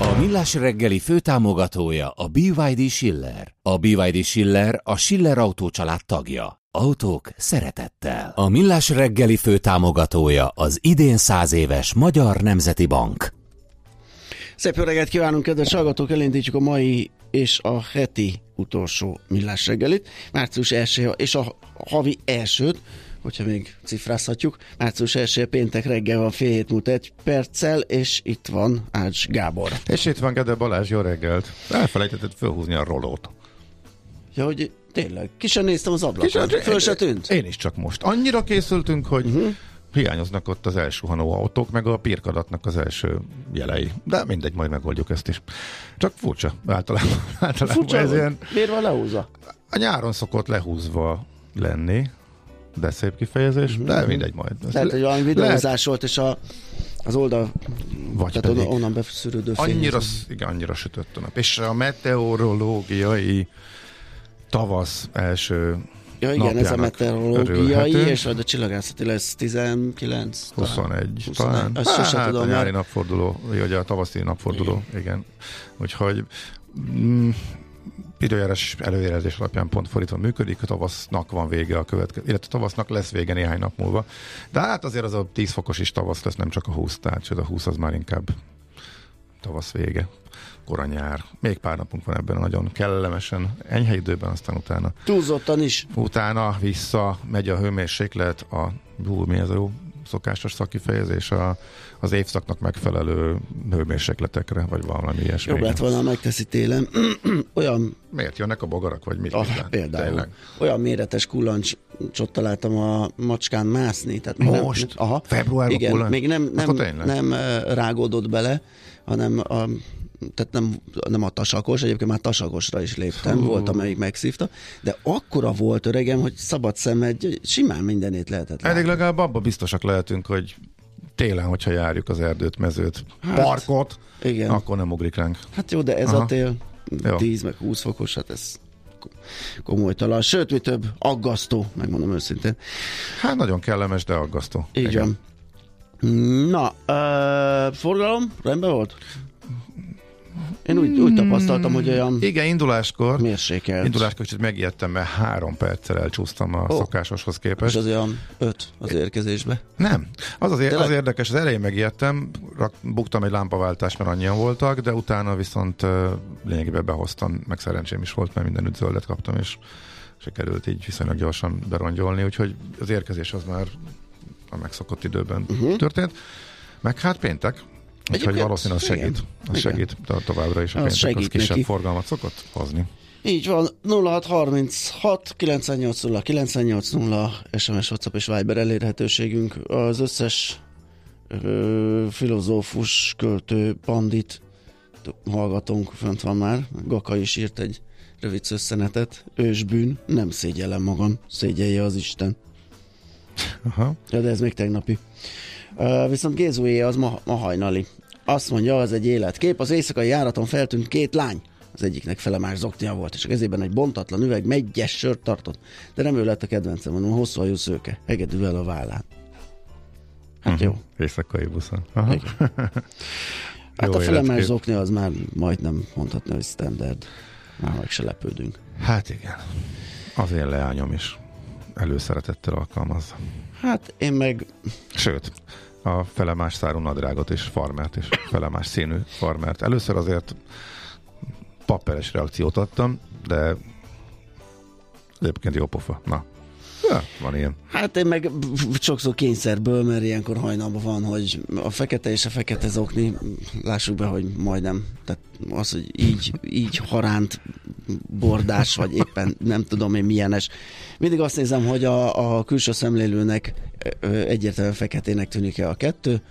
A Millás reggeli főtámogatója a BYD Schiller. A BYD Schiller a Schiller Autó család tagja. Autók szeretettel. A Millás reggeli főtámogatója az idén száz éves Magyar Nemzeti Bank. Szép jó reggelt kívánunk, kedves hallgatók! Elindítjuk a mai és a heti utolsó millás reggelit. Március 1 és a havi elsőt, hogyha még cifrázhatjuk. Március 1 péntek reggel van fél hét múlt egy perccel, és itt van Ács Gábor. És itt van Gede Balázs, jó reggelt. Elfelejtetted fölhúzni a rolót. Ja, hogy tényleg, ki sem néztem az ablakon, föl se tűnt. Én is csak most. Annyira készültünk, hogy uh-huh. hiányoznak ott az elsuhanó autók, meg a pirkadatnak az első jelei. De mindegy, majd megoldjuk ezt is. Csak furcsa, általában. általában Furcsa, ez ilyen, miért van lehúzva? a nyáron szokott lehúzva lenni, de szép kifejezés, uh-huh. de mindegy majd. Ez Lehet, hogy valami videózás volt, és a, az oldal, Vagy tehát pedig onnan, befűrődő fény. Annyira, sz- igen, annyira sütött a nap. És a meteorológiai tavasz első Ja igen, ez a napjának meteorológiai, és majd a csillagászati lesz 19, talán. 21 21. talán. Sosem hát, tudom, a nyári mert- napforduló, vagy a tavaszi napforduló, igen. Úgyhogy mm, időjárás előjelzés alapján pont fordítva működik, a tavasznak van vége a következő, illetve tavasznak lesz vége néhány nap múlva. De hát azért az a 10 fokos is tavasz lesz, nem csak a 20, tehát sőt, a 20 az már inkább tavasz vége, kora nyár. Még pár napunk van ebben a nagyon kellemesen, enyhe időben, aztán utána Túlzottan is. utána vissza megy a hőmérséklet, a hú, mi ez a jó szokásos szakifejezés, a, az évszaknak megfelelő hőmérsékletekre, vagy valami ilyesmi. Jobb lett volna, megteszi télen. Olyan, Miért jönnek a bogarak, vagy mit? ah, például, Tényleg. olyan méretes kullancsot találtam a macskán mászni. Tehát Most? Nem, aha, Februárban Igen, kullancs? még nem, nem, nem rágódott bele, hanem a, tehát nem, nem a tasakos, egyébként már tasakosra is léptem, Fú. volt amelyik megszívta, de akkora volt öregem, hogy szabad szemmel egy- simán mindenét lehetett Eddig látni. legalább abban biztosak lehetünk, hogy télen, hogyha járjuk az erdőt, mezőt, Hát, parkot, Igen. akkor nem ugrik ránk. Hát jó, de ez Aha. a tél Jó. 10 meg 20 fokos, hát ez komolytalan. Sőt, mi több, aggasztó, megmondom őszintén. Hát nagyon kellemes, de aggasztó. Így van. Na, uh, forgalom rendben volt? Én úgy, úgy tapasztaltam, hogy olyan Igen, induláskor mérsékelt. Induláskor kicsit megijedtem, mert három perccel elcsúsztam a Ó. szokásoshoz És képest. az olyan öt az érkezésbe. Nem. Az, az, ér- az érdekes, az elején megijedtem, rak, buktam egy lámpaváltást, mert annyian voltak, de utána viszont uh, lényegében behoztam, meg szerencsém is volt, mert mindenütt zöldet kaptam, és sikerült így viszonylag gyorsan berongyolni, úgyhogy az érkezés az már a megszokott időben uh-huh. történt. Meg hát péntek, úgyhogy valószínűleg az segít. Az Igen. segít to- továbbra is a Az péntek, az segít kisebb neki. forgalmat szokott hozni. Így van, 0636 980 980 SMS, WhatsApp és Viber elérhetőségünk. Az összes ö, filozófus, költő, pandit hallgatónk fönt van már. Gaka is írt egy rövid szösszenetet. Ősbűn, nem szégyellem magam, szégyelje az Isten. Aha. Ja, de ez még tegnapi. Uh, viszont Gézué az ma, ma hajnali. Azt mondja, az egy életkép. Az éjszakai járaton feltűnt két lány. Az egyiknek felemás zoknia volt, és a kezében egy bontatlan üveg megyes sört tartott, de nem ő lett a kedvencem, hanem hosszú hajú szőke, hegedűvel a vállán. Hát jó. Éjszakai buszon. Aha. Hát Jó a felemás zoknia az már majdnem mondhatni, hogy standard. Már meg se lepődünk. Hát igen. Az én leányom is előszeretettel alkalmazza. Hát én meg Sőt, a felemás szárú nadrágot és farmert és felemás színű farmert. Először azért papperes reakciót adtam, de egyébként jó pofa. Na, ja, van ilyen. Hát én meg sokszor kényszerből, mert ilyenkor hajnalban van, hogy a fekete és a fekete zokni, lássuk be, hogy majdnem, tehát az, hogy így, így haránt bordás, vagy éppen nem tudom én milyenes. Mindig azt nézem, hogy a, a külső szemlélőnek egyértelműen feketének tűnik-e a kettő,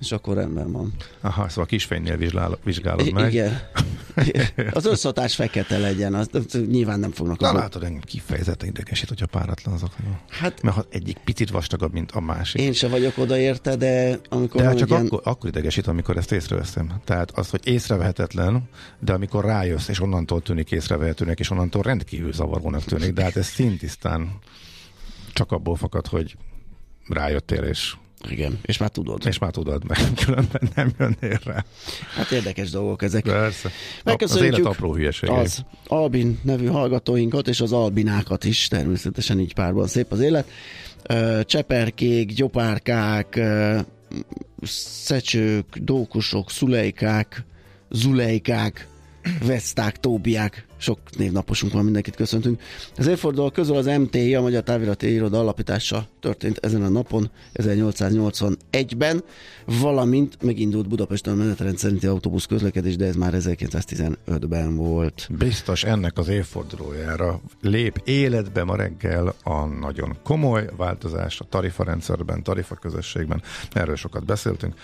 és akkor rendben van. Aha, szóval kisfénynél vizsgálod, vizsgálod meg. Igen. Az összhatás fekete legyen, az, nyilván nem fognak Na a látod, engem kifejezetten idegesít, hogyha páratlan azok. Hát Mert ha egyik picit vastagabb, mint a másik. én se vagyok oda érte, de amikor De csak ilyen- akkor, akkor idegesít, amikor ezt észreveszem. Tehát az, hogy észrevehetetlen, de amikor rájössz, és onnantól tűnik észrevehetőnek, és onnantól rendkívül zavarónak tűnik. De hát ez szintisztán csak abból fakad, hogy rájöttél, és, Igen, és már tudod. és már tudod, meg különben nem jönnél rá. Hát érdekes dolgok ezek. Persze. Az Megköszönjük élet apró hülyesége. az Albin nevű hallgatóinkat, és az Albinákat is, természetesen így párban szép az élet. Cseperkék, gyopárkák, szecsők, dókusok, szulejkák, zulejkák, veszták, tóbiák, sok névnaposunk van, mindenkit köszöntünk. Az évforduló közül az MTI, a Magyar Távirati Iroda alapítása történt ezen a napon, 1881-ben, valamint megindult Budapesten a menetrend szerinti autóbusz közlekedés, de ez már 1915-ben volt. Biztos ennek az évfordulójára lép életbe ma reggel a nagyon komoly változás a tarifarendszerben, tarifaközösségben. Erről sokat beszéltünk.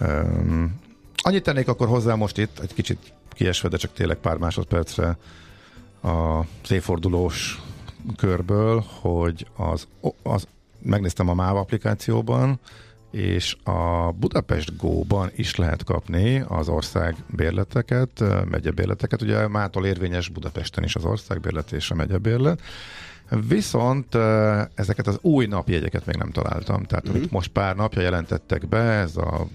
Um, annyit tennék akkor hozzá most itt, egy kicsit kiesve, de csak tényleg pár másodpercre az évfordulós körből, hogy az, az megnéztem a MÁV applikációban, és a Budapest Go-ban is lehet kapni az ország bérleteket, megyebérleteket. Ugye mától érvényes Budapesten is az ország bérlet és a megyebérlet. Viszont ezeket az új napjegyeket még nem találtam. Tehát amit most pár napja jelentettek be, ez a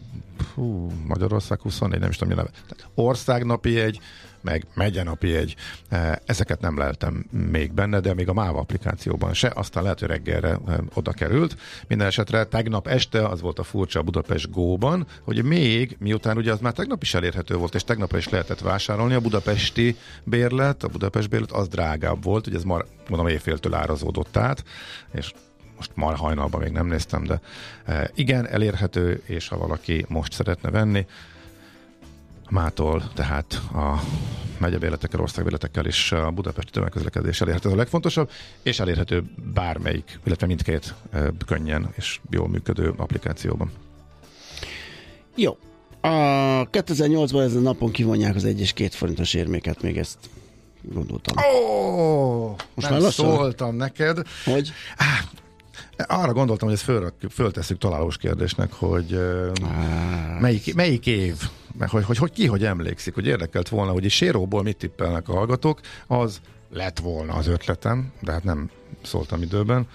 hú, Magyarország 24, nem is tudom, mi neve. Tehát országnapi jegy, meg megyenapi jegy. Eh, Ezeket nem leltem még benne, de még a MÁV applikációban se. Aztán lehet, hogy reggelre eh, oda került. Minden esetre tegnap este az volt a furcsa a Budapest Go-ban, hogy még, miután ugye az már tegnap is elérhető volt, és tegnap is lehetett vásárolni, a budapesti bérlet, a Budapest bérlet az drágább volt, ugye ez már mondom éjféltől árazódott át, és most már hajnalban még nem néztem, de e, igen, elérhető, és ha valaki most szeretne venni, mától, tehát a megyebéletekkel, országbéletekkel és a budapesti tömegközlekedés elérhető ez a legfontosabb, és elérhető bármelyik, illetve mindkét könnyen és jól működő applikációban. Jó. A 2008-ban ezen a napon kivonják az 1 és 2 forintos érméket, még ezt gondoltam. Ó, Most most már szóltam neked. Hogy? Arra gondoltam, hogy ezt föl, föltesszük találós kérdésnek, hogy melyik, melyik év, meg hogy, hogy, hogy ki hogy emlékszik, hogy érdekelt volna, hogy egy séróból mit tippelnek a hallgatók, az lett volna az ötletem, de hát nem szóltam időben.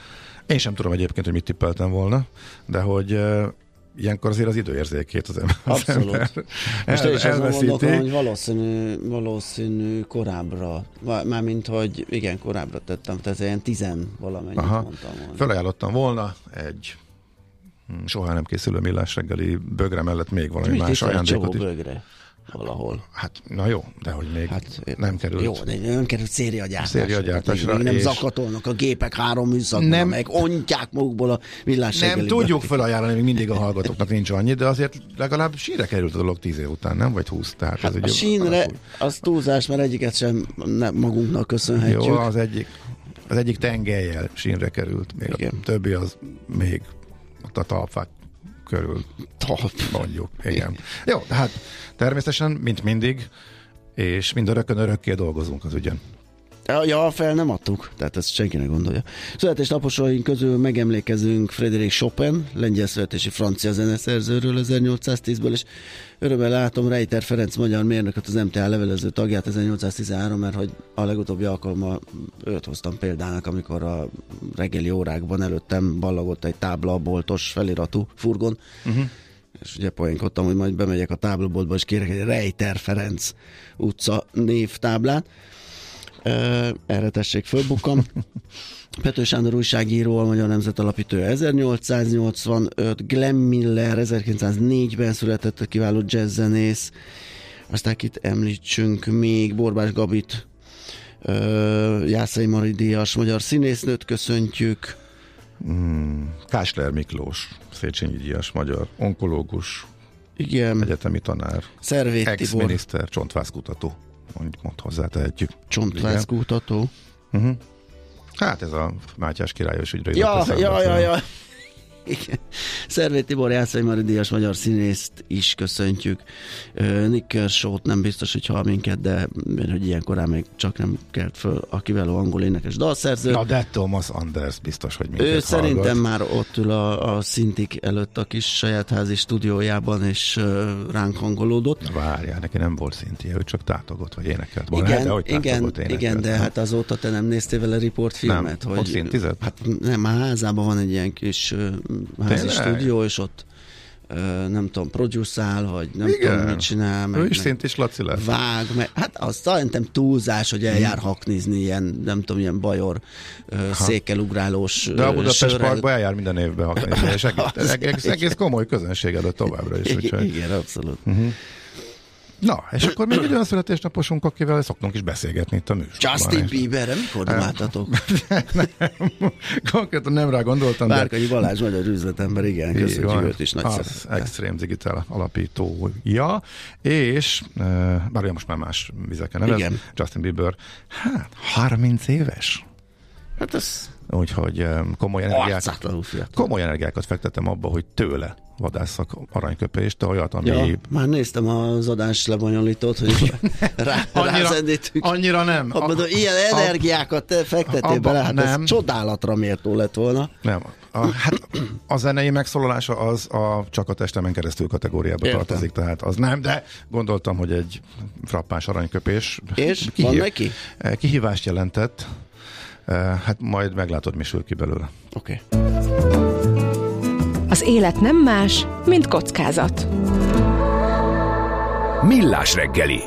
Én sem tudom egyébként, hogy mit tippeltem volna, de hogy ilyenkor azért az időérzékét az ember. az Abszolút. ember Most én is elveszíti. hogy valószínű, valószínű korábbra, mármint, hogy igen, korábbra tettem, tehát ilyen tizen valamennyit Aha. mondtam volna. Felajánlottam volna egy hm, soha nem készülő millás reggeli bögre mellett még valami Mit más ajándékot is. bögre valahol. Hát, na jó, de hogy még Hát, nem került. Jó, de nem került szériagyártásra. Szériagyártásra, még nem és- zakatolnak a gépek három műszakban, Nem. meg ontják magukból a villás Nem tudjuk felajánlani, még mindig a hallgatóknak nincs annyi, de azért legalább sínre került a dolog tíz év után, nem? Vagy húsz. Tehát Hát ez a sínre az túlzás, mert egyiket sem nem magunknak köszönhetjük. Jó, az egyik, az egyik tengelyel sínre került, még Igen. a többi az még ott a talpfák körül Talp. mondjuk. Igen. Jó, hát természetesen, mint mindig, és mind örökön örökké dolgozunk az ügyen. Ja, fel nem adtuk, tehát ezt senki ne gondolja. Születésnaposaink közül megemlékezünk Frédéric Chopin, lengyel születési francia zeneszerzőről 1810-ből, és örömmel látom Reiter Ferenc magyar mérnököt, az MTA levelező tagját 1813, mert hogy a legutóbbi alkalommal őt hoztam példának, amikor a reggeli órákban előttem ballagott egy tábla boltos feliratú furgon, uh-huh. és ugye poénkodtam, hogy majd bemegyek a táblaboltba, és kérek egy Reiter Ferenc utca névtáblát erre tessék fölbukam. Pető Sándor újságíró, a Magyar Nemzet alapítója 1885, Glenn Miller 1904-ben született a kiváló jazzzenész, aztán itt említsünk még Borbás Gabit, Jászai Mari Díjas, magyar színésznőt köszöntjük. Hmm, Kásler Miklós, Széchenyi Díjas, magyar onkológus, igen. egyetemi tanár, Szervét ex-miniszter, csontvászkutató mond, hozzátehetjük. Csontvászkutató. Uh-huh. Hát ez a Mátyás királyos ügyre. Ja, ja, ja, ja. Igen. Szervé Tibor Jászai Mari Díjas magyar színészt is köszöntjük. Nick kershaw nem biztos, hogy hall minket, de hogy ilyen korán még csak nem kelt föl a kiváló angol énekes dalszerző. Na de Thomas Anders biztos, hogy minket Ő hallgat. szerintem már ott ül a, a szintik előtt a kis saját házi stúdiójában, és uh, ránk hangolódott. Várjál, neki nem volt szintje, ő csak tátogott, vagy énekelt. igen, lehet, hogy igen, énekelt, igen, de hát azóta te nem néztél vele riportfilmet? Nem, hogy, szintizett? Hát nem, a házában van egy ilyen kis házi stúdió, és ott nem tudom, producál, vagy nem Igen. tudom, mit csinál. Meg, ő is szint is Laci lesz. Vág, meg, hát az szerintem túlzás, hogy eljár hmm. haknizni ilyen, nem tudom, ilyen bajor ha. székelugrálós De a Budapest Parkba eljár minden évben haknizni, és egész, egész, egész komoly közönség előtt továbbra is. Úgyhogy... Igen, abszolút. Uh-huh. Na, és akkor még egy olyan születésnaposunk, akivel szoktunk is beszélgetni itt a műsorban. Justin Bieber, mikor nem, konkrétan nem rá gondoltam. Bárkanyi de... Balázs magyar üzletember, igen, köszönjük őt is nagy Az Extreme Digital alapítója, és bár most már más vizeken nevez, igen. Justin Bieber, hát 30 éves. Hát ez Úgyhogy komoly energiákat, komoly energiákat fektetem abba, hogy tőle vadászak aranyköpést, olyat, ami... Ja, már néztem az adás lebonyolítót, hogy rá, annyira, annyira nem. Ha, mondom, ilyen a, energiákat te fektettél bele, hát nem. ez csodálatra méltó lett volna. Nem. A, hát a zenei megszólalása az a csak a testemen keresztül kategóriába Értem. tartozik, tehát az nem, de gondoltam, hogy egy frappáns aranyköpés. És? Kihív, van neki? Kihívást jelentett Hát majd meglátod, mi sül ki belőle. Oké. Okay. Az élet nem más, mint kockázat. Millás reggeli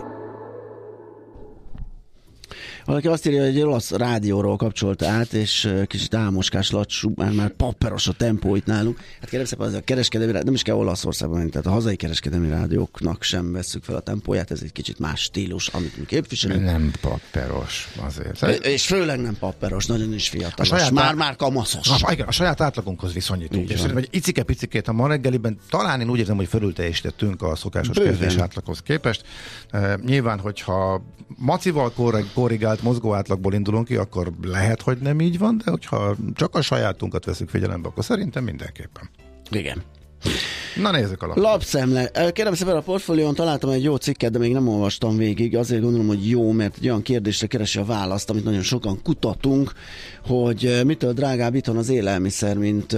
valaki azt írja, hogy egy olasz rádióról kapcsolt át, és kicsit álmoskás latsú, már, már papperos a tempó itt nálunk. Hát kérem szépen, az a kereskedelmi rádió, nem is kell Olaszországban tehát a hazai kereskedelmi rádióknak sem veszük fel a tempóját, ez egy kicsit más stílus, amit mi képviselünk. Nem papperos azért. E, és főleg nem papperos, nagyon is fiatal. Saját már, már kamaszos. A, igen, a saját átlagunkhoz viszonyítunk. És szerintem egy icike-picikét a ma reggeliben talán én úgy érzem, hogy fölülteljesítettünk a szokásos kezdés átlaghoz képest. E, nyilván, hogyha macival korrigál tehát mozgó átlagból indulunk ki, akkor lehet, hogy nem így van, de hogyha csak a sajátunkat veszük figyelembe, akkor szerintem mindenképpen. Igen. Na nézzük a lapot. Lapszemle. Kérem szépen a portfólión találtam egy jó cikket, de még nem olvastam végig. Azért gondolom, hogy jó, mert egy olyan kérdésre keresi a választ, amit nagyon sokan kutatunk, hogy mitől drágább itthon az élelmiszer, mint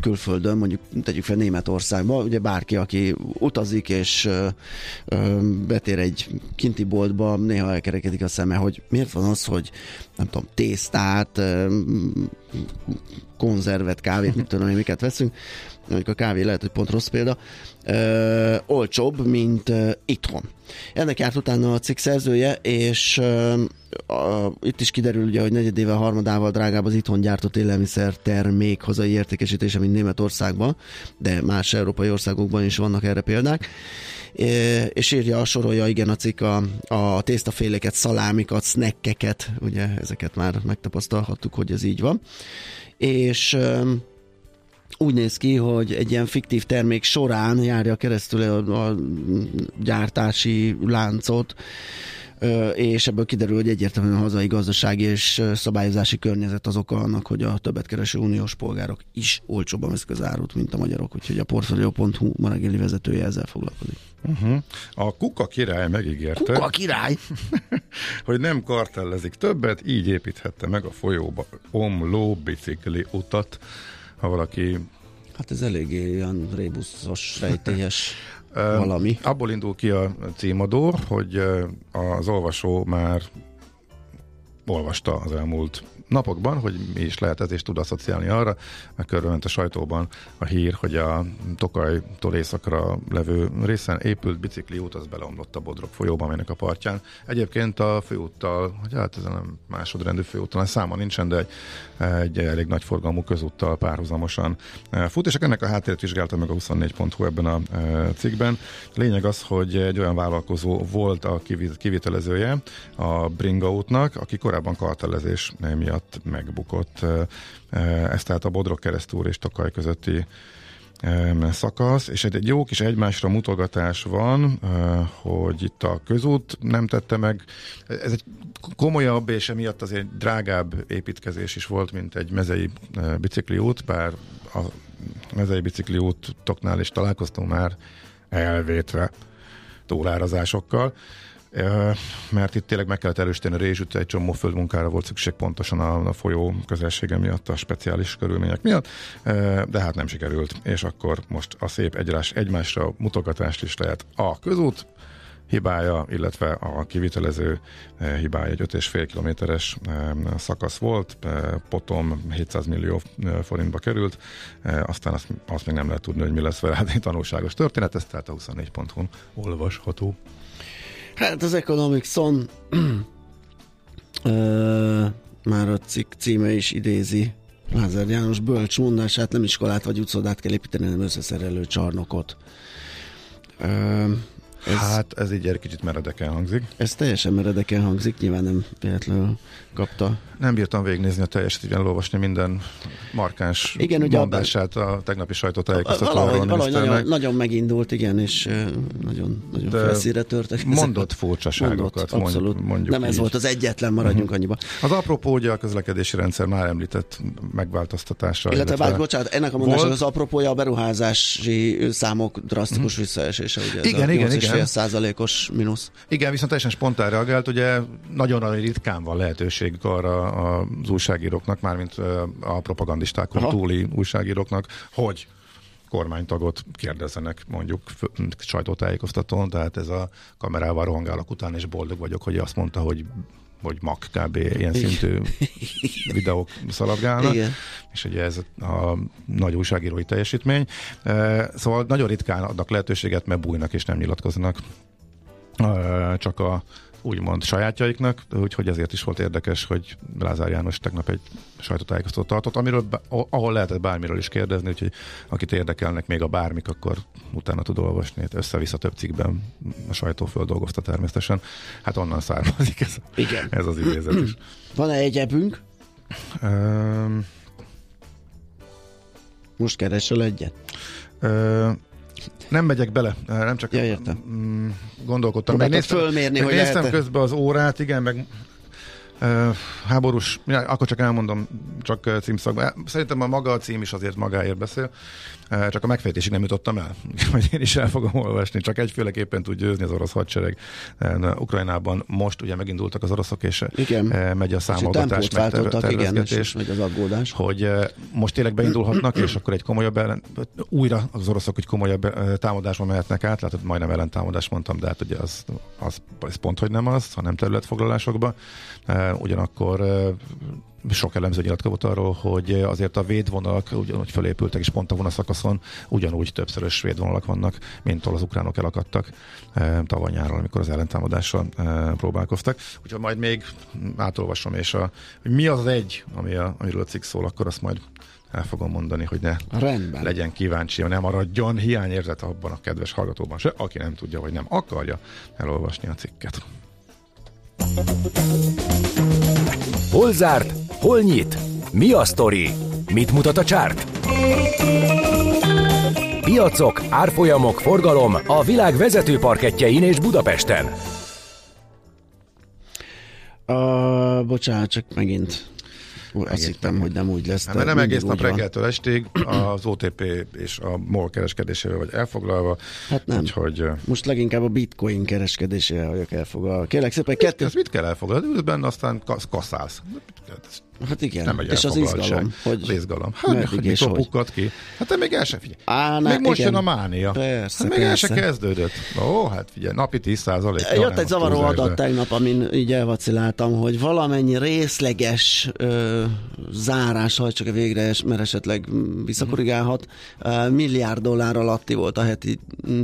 külföldön, mondjuk tegyük fel Németországban. Ugye bárki, aki utazik és betér egy kinti boltba, néha elkerekedik a szeme, hogy miért van az, hogy nem tudom, tésztát, konzervet, kávét, mit tudom miket veszünk, mondjuk a kávé lehet, hogy pont rossz példa, ö, olcsóbb, mint ö, itthon. Ennek járt utána a cikk szerzője, és ö, a, itt is kiderül ugye, hogy negyedével, harmadával drágább az itthon gyártott élelmiszer termék hazai értékesítése, mint Németországban, de más európai országokban is vannak erre példák. É, és írja, sorolja igen a cikk a, a tésztaféléket, szalámikat, snackeket, ugye ezeket már megtapasztalhattuk, hogy ez így van. És úgy néz ki, hogy egy ilyen fiktív termék során járja keresztül a, a gyártási láncot, és ebből kiderül, hogy egyértelműen a hazai gazdasági és szabályozási környezet az oka annak, hogy a többetkereső uniós polgárok is olcsóbban veszik az árut, mint a magyarok, úgyhogy a portfolio.hu ma reggeli vezetője ezzel foglalkozik. Uh-huh. A Kuka király megígérte, Kuka király! hogy nem kartellezik többet, így építhette meg a folyóba omló bicikli utat. Ha valaki Hát ez eléggé ilyen rébuszos, rejtélyes valami. Abból indul ki a címadó, hogy az olvasó már olvasta az elmúlt napokban, hogy mi is lehet ez, és tud asszociálni arra, meg körülment a sajtóban a hír, hogy a Tokajtól északra levő részen épült bicikli út, az beleomlott a Bodrog folyóban, amelynek a partján. Egyébként a főúttal, hogy hát ez nem másodrendű főúttal, száma nincsen, de egy, egy elég nagy forgalmú közúttal párhuzamosan e, fut, és ennek a háttérét vizsgálta meg a 24.hu ebben a e, cikkben. Lényeg az, hogy egy olyan vállalkozó volt a kivitelezője a Bringa útnak, aki korábban kartelezés miatt miatt megbukott. Ez tehát a Bodrog keresztúr és Tokaj közötti szakasz, és egy jó kis egymásra mutogatás van, hogy itt a közút nem tette meg. Ez egy komolyabb és emiatt azért drágább építkezés is volt, mint egy mezei bicikliút, bár a mezei bicikliútoknál is találkoztunk már elvétve túlárazásokkal mert itt tényleg meg kellett erősíteni a rézsüt, egy csomó földmunkára volt szükség pontosan a, a folyó közelsége miatt, a speciális körülmények miatt, de hát nem sikerült, és akkor most a szép egyrás, egymásra mutogatást is lehet a közút, hibája, illetve a kivitelező hibája egy 5,5 kilométeres szakasz volt, potom 700 millió forintba került, aztán azt, azt még nem lehet tudni, hogy mi lesz vele, hát egy tanulságos történet, ez tehát a 24.hu olvasható. Hát az Economicson már a cikk címe is idézi Lázár János bölcs mondását, nem iskolát vagy utcodát kell építeni, hanem összeszerelő csarnokot. Uh, ez, hát ez így egy kicsit meredeken hangzik. Ez teljesen meredeken hangzik, nyilván nem véletlenül kapta. Nem bírtam végignézni a teljeset, így olvasni minden markáns igen, ugye mondását a tegnapi sajtótájékoztatóról. Valahogy, valahogy nagyon, nagyon, megindult, igen, és nagyon, nagyon felszíre törtek. Mondott furcsaságokat, mondott, abszolút. mondjuk Nem ez így. volt az egyetlen, maradjunk uh-huh. annyiba. Az apropó, ugye a közlekedési rendszer már említett megváltoztatása. Illetve, illetve bocsánat, ennek a mondásnak az apropója a beruházási számok drasztikus uh-huh. visszaesése. Ugye ez igen, a igen, igen. százalékos mínusz. Igen, viszont teljesen spontán reagált, ugye nagyon ritkán van lehetőség arra az újságíróknak, mármint a propagandistákon Aha. túli újságíróknak, hogy kormánytagot kérdezzenek mondjuk sajtótájékoztatón, tehát ez a kamerával rohangálok után, és boldog vagyok, hogy azt mondta, hogy hogy mak kb. ilyen szintű videók szaladgálnak, Igen. és ugye ez a nagy újságírói teljesítmény. Szóval nagyon ritkán adnak lehetőséget, mert bújnak és nem nyilatkoznak. Csak a úgymond sajátjaiknak, úgyhogy ezért is volt érdekes, hogy Lázár János tegnap egy sajtótájékoztatót tartott, amiről, ahol lehetett bármiről is kérdezni, úgyhogy akit érdekelnek még a bármik, akkor utána tud olvasni, hát össze-vissza több cikkben a sajtó földolgozta természetesen. Hát onnan származik ez, Igen. ez az idézet is. Van-e egyebünk? Um, Most keresel egyet? Um, nem megyek bele, nem csak ja, értem. Mm, gondolkodtam. Megnéztem, fölmérni, hogy néztem lehet közben az órát, igen, meg háborús, akkor csak elmondom, csak címszakban. Szerintem a maga a cím is azért magáért beszél. Csak a megfejtésig nem jutottam el, hogy én is el fogom olvasni. Csak egyféleképpen tud győzni az orosz hadsereg. Ukrajnában most ugye megindultak az oroszok, és igen. megy a számogatás, meg tervezgetés. Igen, megy az aggódás. Hogy most tényleg beindulhatnak, és akkor egy komolyabb ellen, újra az oroszok egy komolyabb támadásba mehetnek át, lehet, hogy majdnem ellentámadást mondtam, de hát ugye az, az, az pont, hogy nem az, hanem területfoglalásokba. Ugyanakkor sok elemző nyilatkozott arról, hogy azért a védvonalak ugyanúgy felépültek, és pont a szakaszon ugyanúgy többszörös védvonalak vannak, mint ahol az ukránok elakadtak tavaly nyáron, amikor az ellentámadással próbálkoztak. Úgyhogy majd még átolvasom, és a, hogy mi az, az egy, ami a, amiről a cikk szól, akkor azt majd el fogom mondani, hogy ne Rendben. legyen kíváncsi, ne maradjon hiányérzet abban a kedves hallgatóban se, aki nem tudja, vagy nem akarja elolvasni a cikket. Hol zárt? Hol nyit? Mi a sztori? Mit mutat a csárt? Piacok, árfolyamok, forgalom a világ vezető parketjein és Budapesten. A, bocsánat, csak megint azt hittem, hogy nem úgy lesz. Hát, mert nem egész nap reggeltől estig az OTP és a MOL kereskedésével vagy elfoglalva. Hát nem. Úgyhogy, Most leginkább a bitcoin kereskedésével vagyok elfoglalva. Kérlek szépen, kettő... Ezt mit kell elfoglalni? Ülsz benne, aztán kaszálsz. Hát igen, nem és az izgalom. Hogy az izgalom. Hát, hogy mikor pukkad ki? Hát te még el sem figyelj. Á, ne, még most igen. jön a mánia. Persze, hát még persze. el se kezdődött. Ó, hát figyelj, napi 10 százalék. Jött egy zavaró adat tegnap, amin így elvaciláltam, hogy valamennyi részleges ö, zárás csak a végre, mert esetleg visszakorrigálhat. Uh, milliárd dollár alatti volt a heti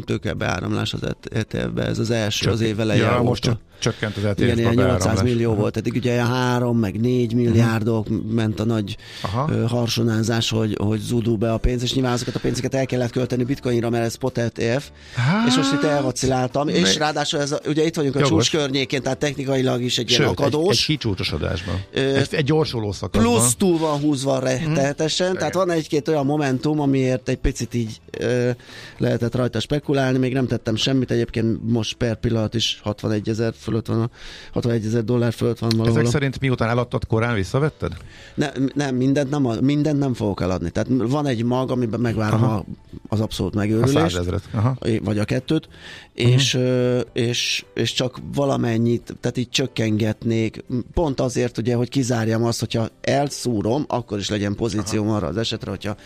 tőkebeáramlás az ETF-be. Ez az első Csak, az év eleje ja, most csak csökkent az ETF Igen, ilyen 800 millió volt, eddig ugye 3 meg 4 milliárdok uh-huh. ment a nagy Aha. harsonázás, hogy, hogy zudul be a pénz, és nyilván azokat a pénzeket el kellett költeni bitcoinra, mert ez spot ETF, hát, és most itt elvaciláltam, és és ráadásul ez a, ugye itt vagyunk a Jogos. csúcs környékén, tehát technikailag is egy Sőt, ilyen akadós. Egy, egy kicsúcsosodásban. egy, egy gyorsuló szakaszban. Plusz túl van húzva rettenetesen, uh-huh. tehát van egy-két olyan momentum, amiért egy picit így ö, lehetett rajta spekulálni, még nem tettem semmit, egyébként most per pillanat is 61 ezer fölött van, a 61 ezer dollár fölött van valahol. Ezek szerint miután eladtad korán visszavetted? Ne, nem, mindent nem, mindent nem fogok eladni. Tehát van egy mag, amiben megvárom a, az abszolút megőrülést. A Aha. Vagy a kettőt. Uh-huh. És, és, és csak valamennyit, tehát így csökkengetnék. Pont azért ugye, hogy kizárjam azt, hogyha elszúrom, akkor is legyen pozícióm Aha. arra az esetre, hogyha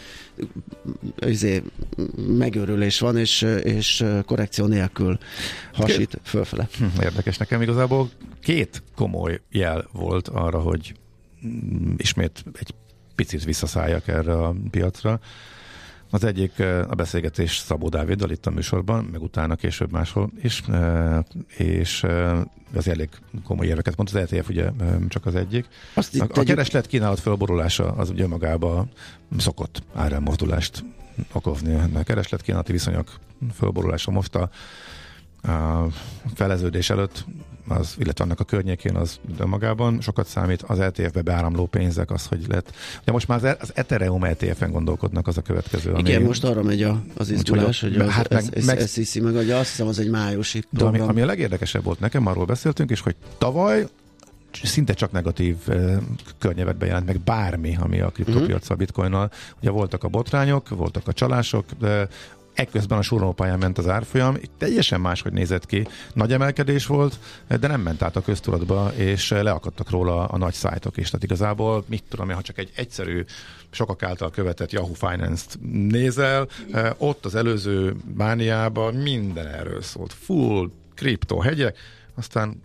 izé, megőrülés van, és, és korrekció nélkül hasít fölfele. Hm, érdekes nekem igazából két komoly jel volt arra, hogy mm, ismét egy picit visszaszálljak erre a piacra. Az egyik a beszélgetés Szabó Dáviddal itt a műsorban, meg utána később máshol is, és az elég komoly érveket mond. Az ETF ugye csak az egyik. Azt a, a kereslet kínálat fölborulása az ugye magában szokott árelmozdulást okozni. A kereslet kínálati viszonyok fölborulása most a, a feleződés előtt az, illetve annak a környékén az magában sokat számít, az ETF-be beáramló pénzek, az, hogy lett. Ugye most már az, az Ethereum ETF-en gondolkodnak, az a következő. Ami, Igen, most arra megy a, az izgulás, hogy az, hát meg, ez, meg, SEC meg adja, azt hiszem az egy májusi de ami, ami a legérdekesebb volt nekem, arról beszéltünk, és hogy tavaly szinte csak negatív uh, környezetben jelent meg bármi, ami a kriptopiac a bitcoinnal. Ugye voltak a botrányok, voltak a csalások, de Ekközben a surlópályán ment az árfolyam, teljesen máshogy nézett ki. Nagy emelkedés volt, de nem ment át a köztudatba, és leakadtak róla a nagy szájtok is. Tehát igazából, mit tudom én, ha csak egy egyszerű, sokak által követett Yahoo Finance-t nézel, eh, ott az előző mániában minden erről szólt. Full kripto hegyek, aztán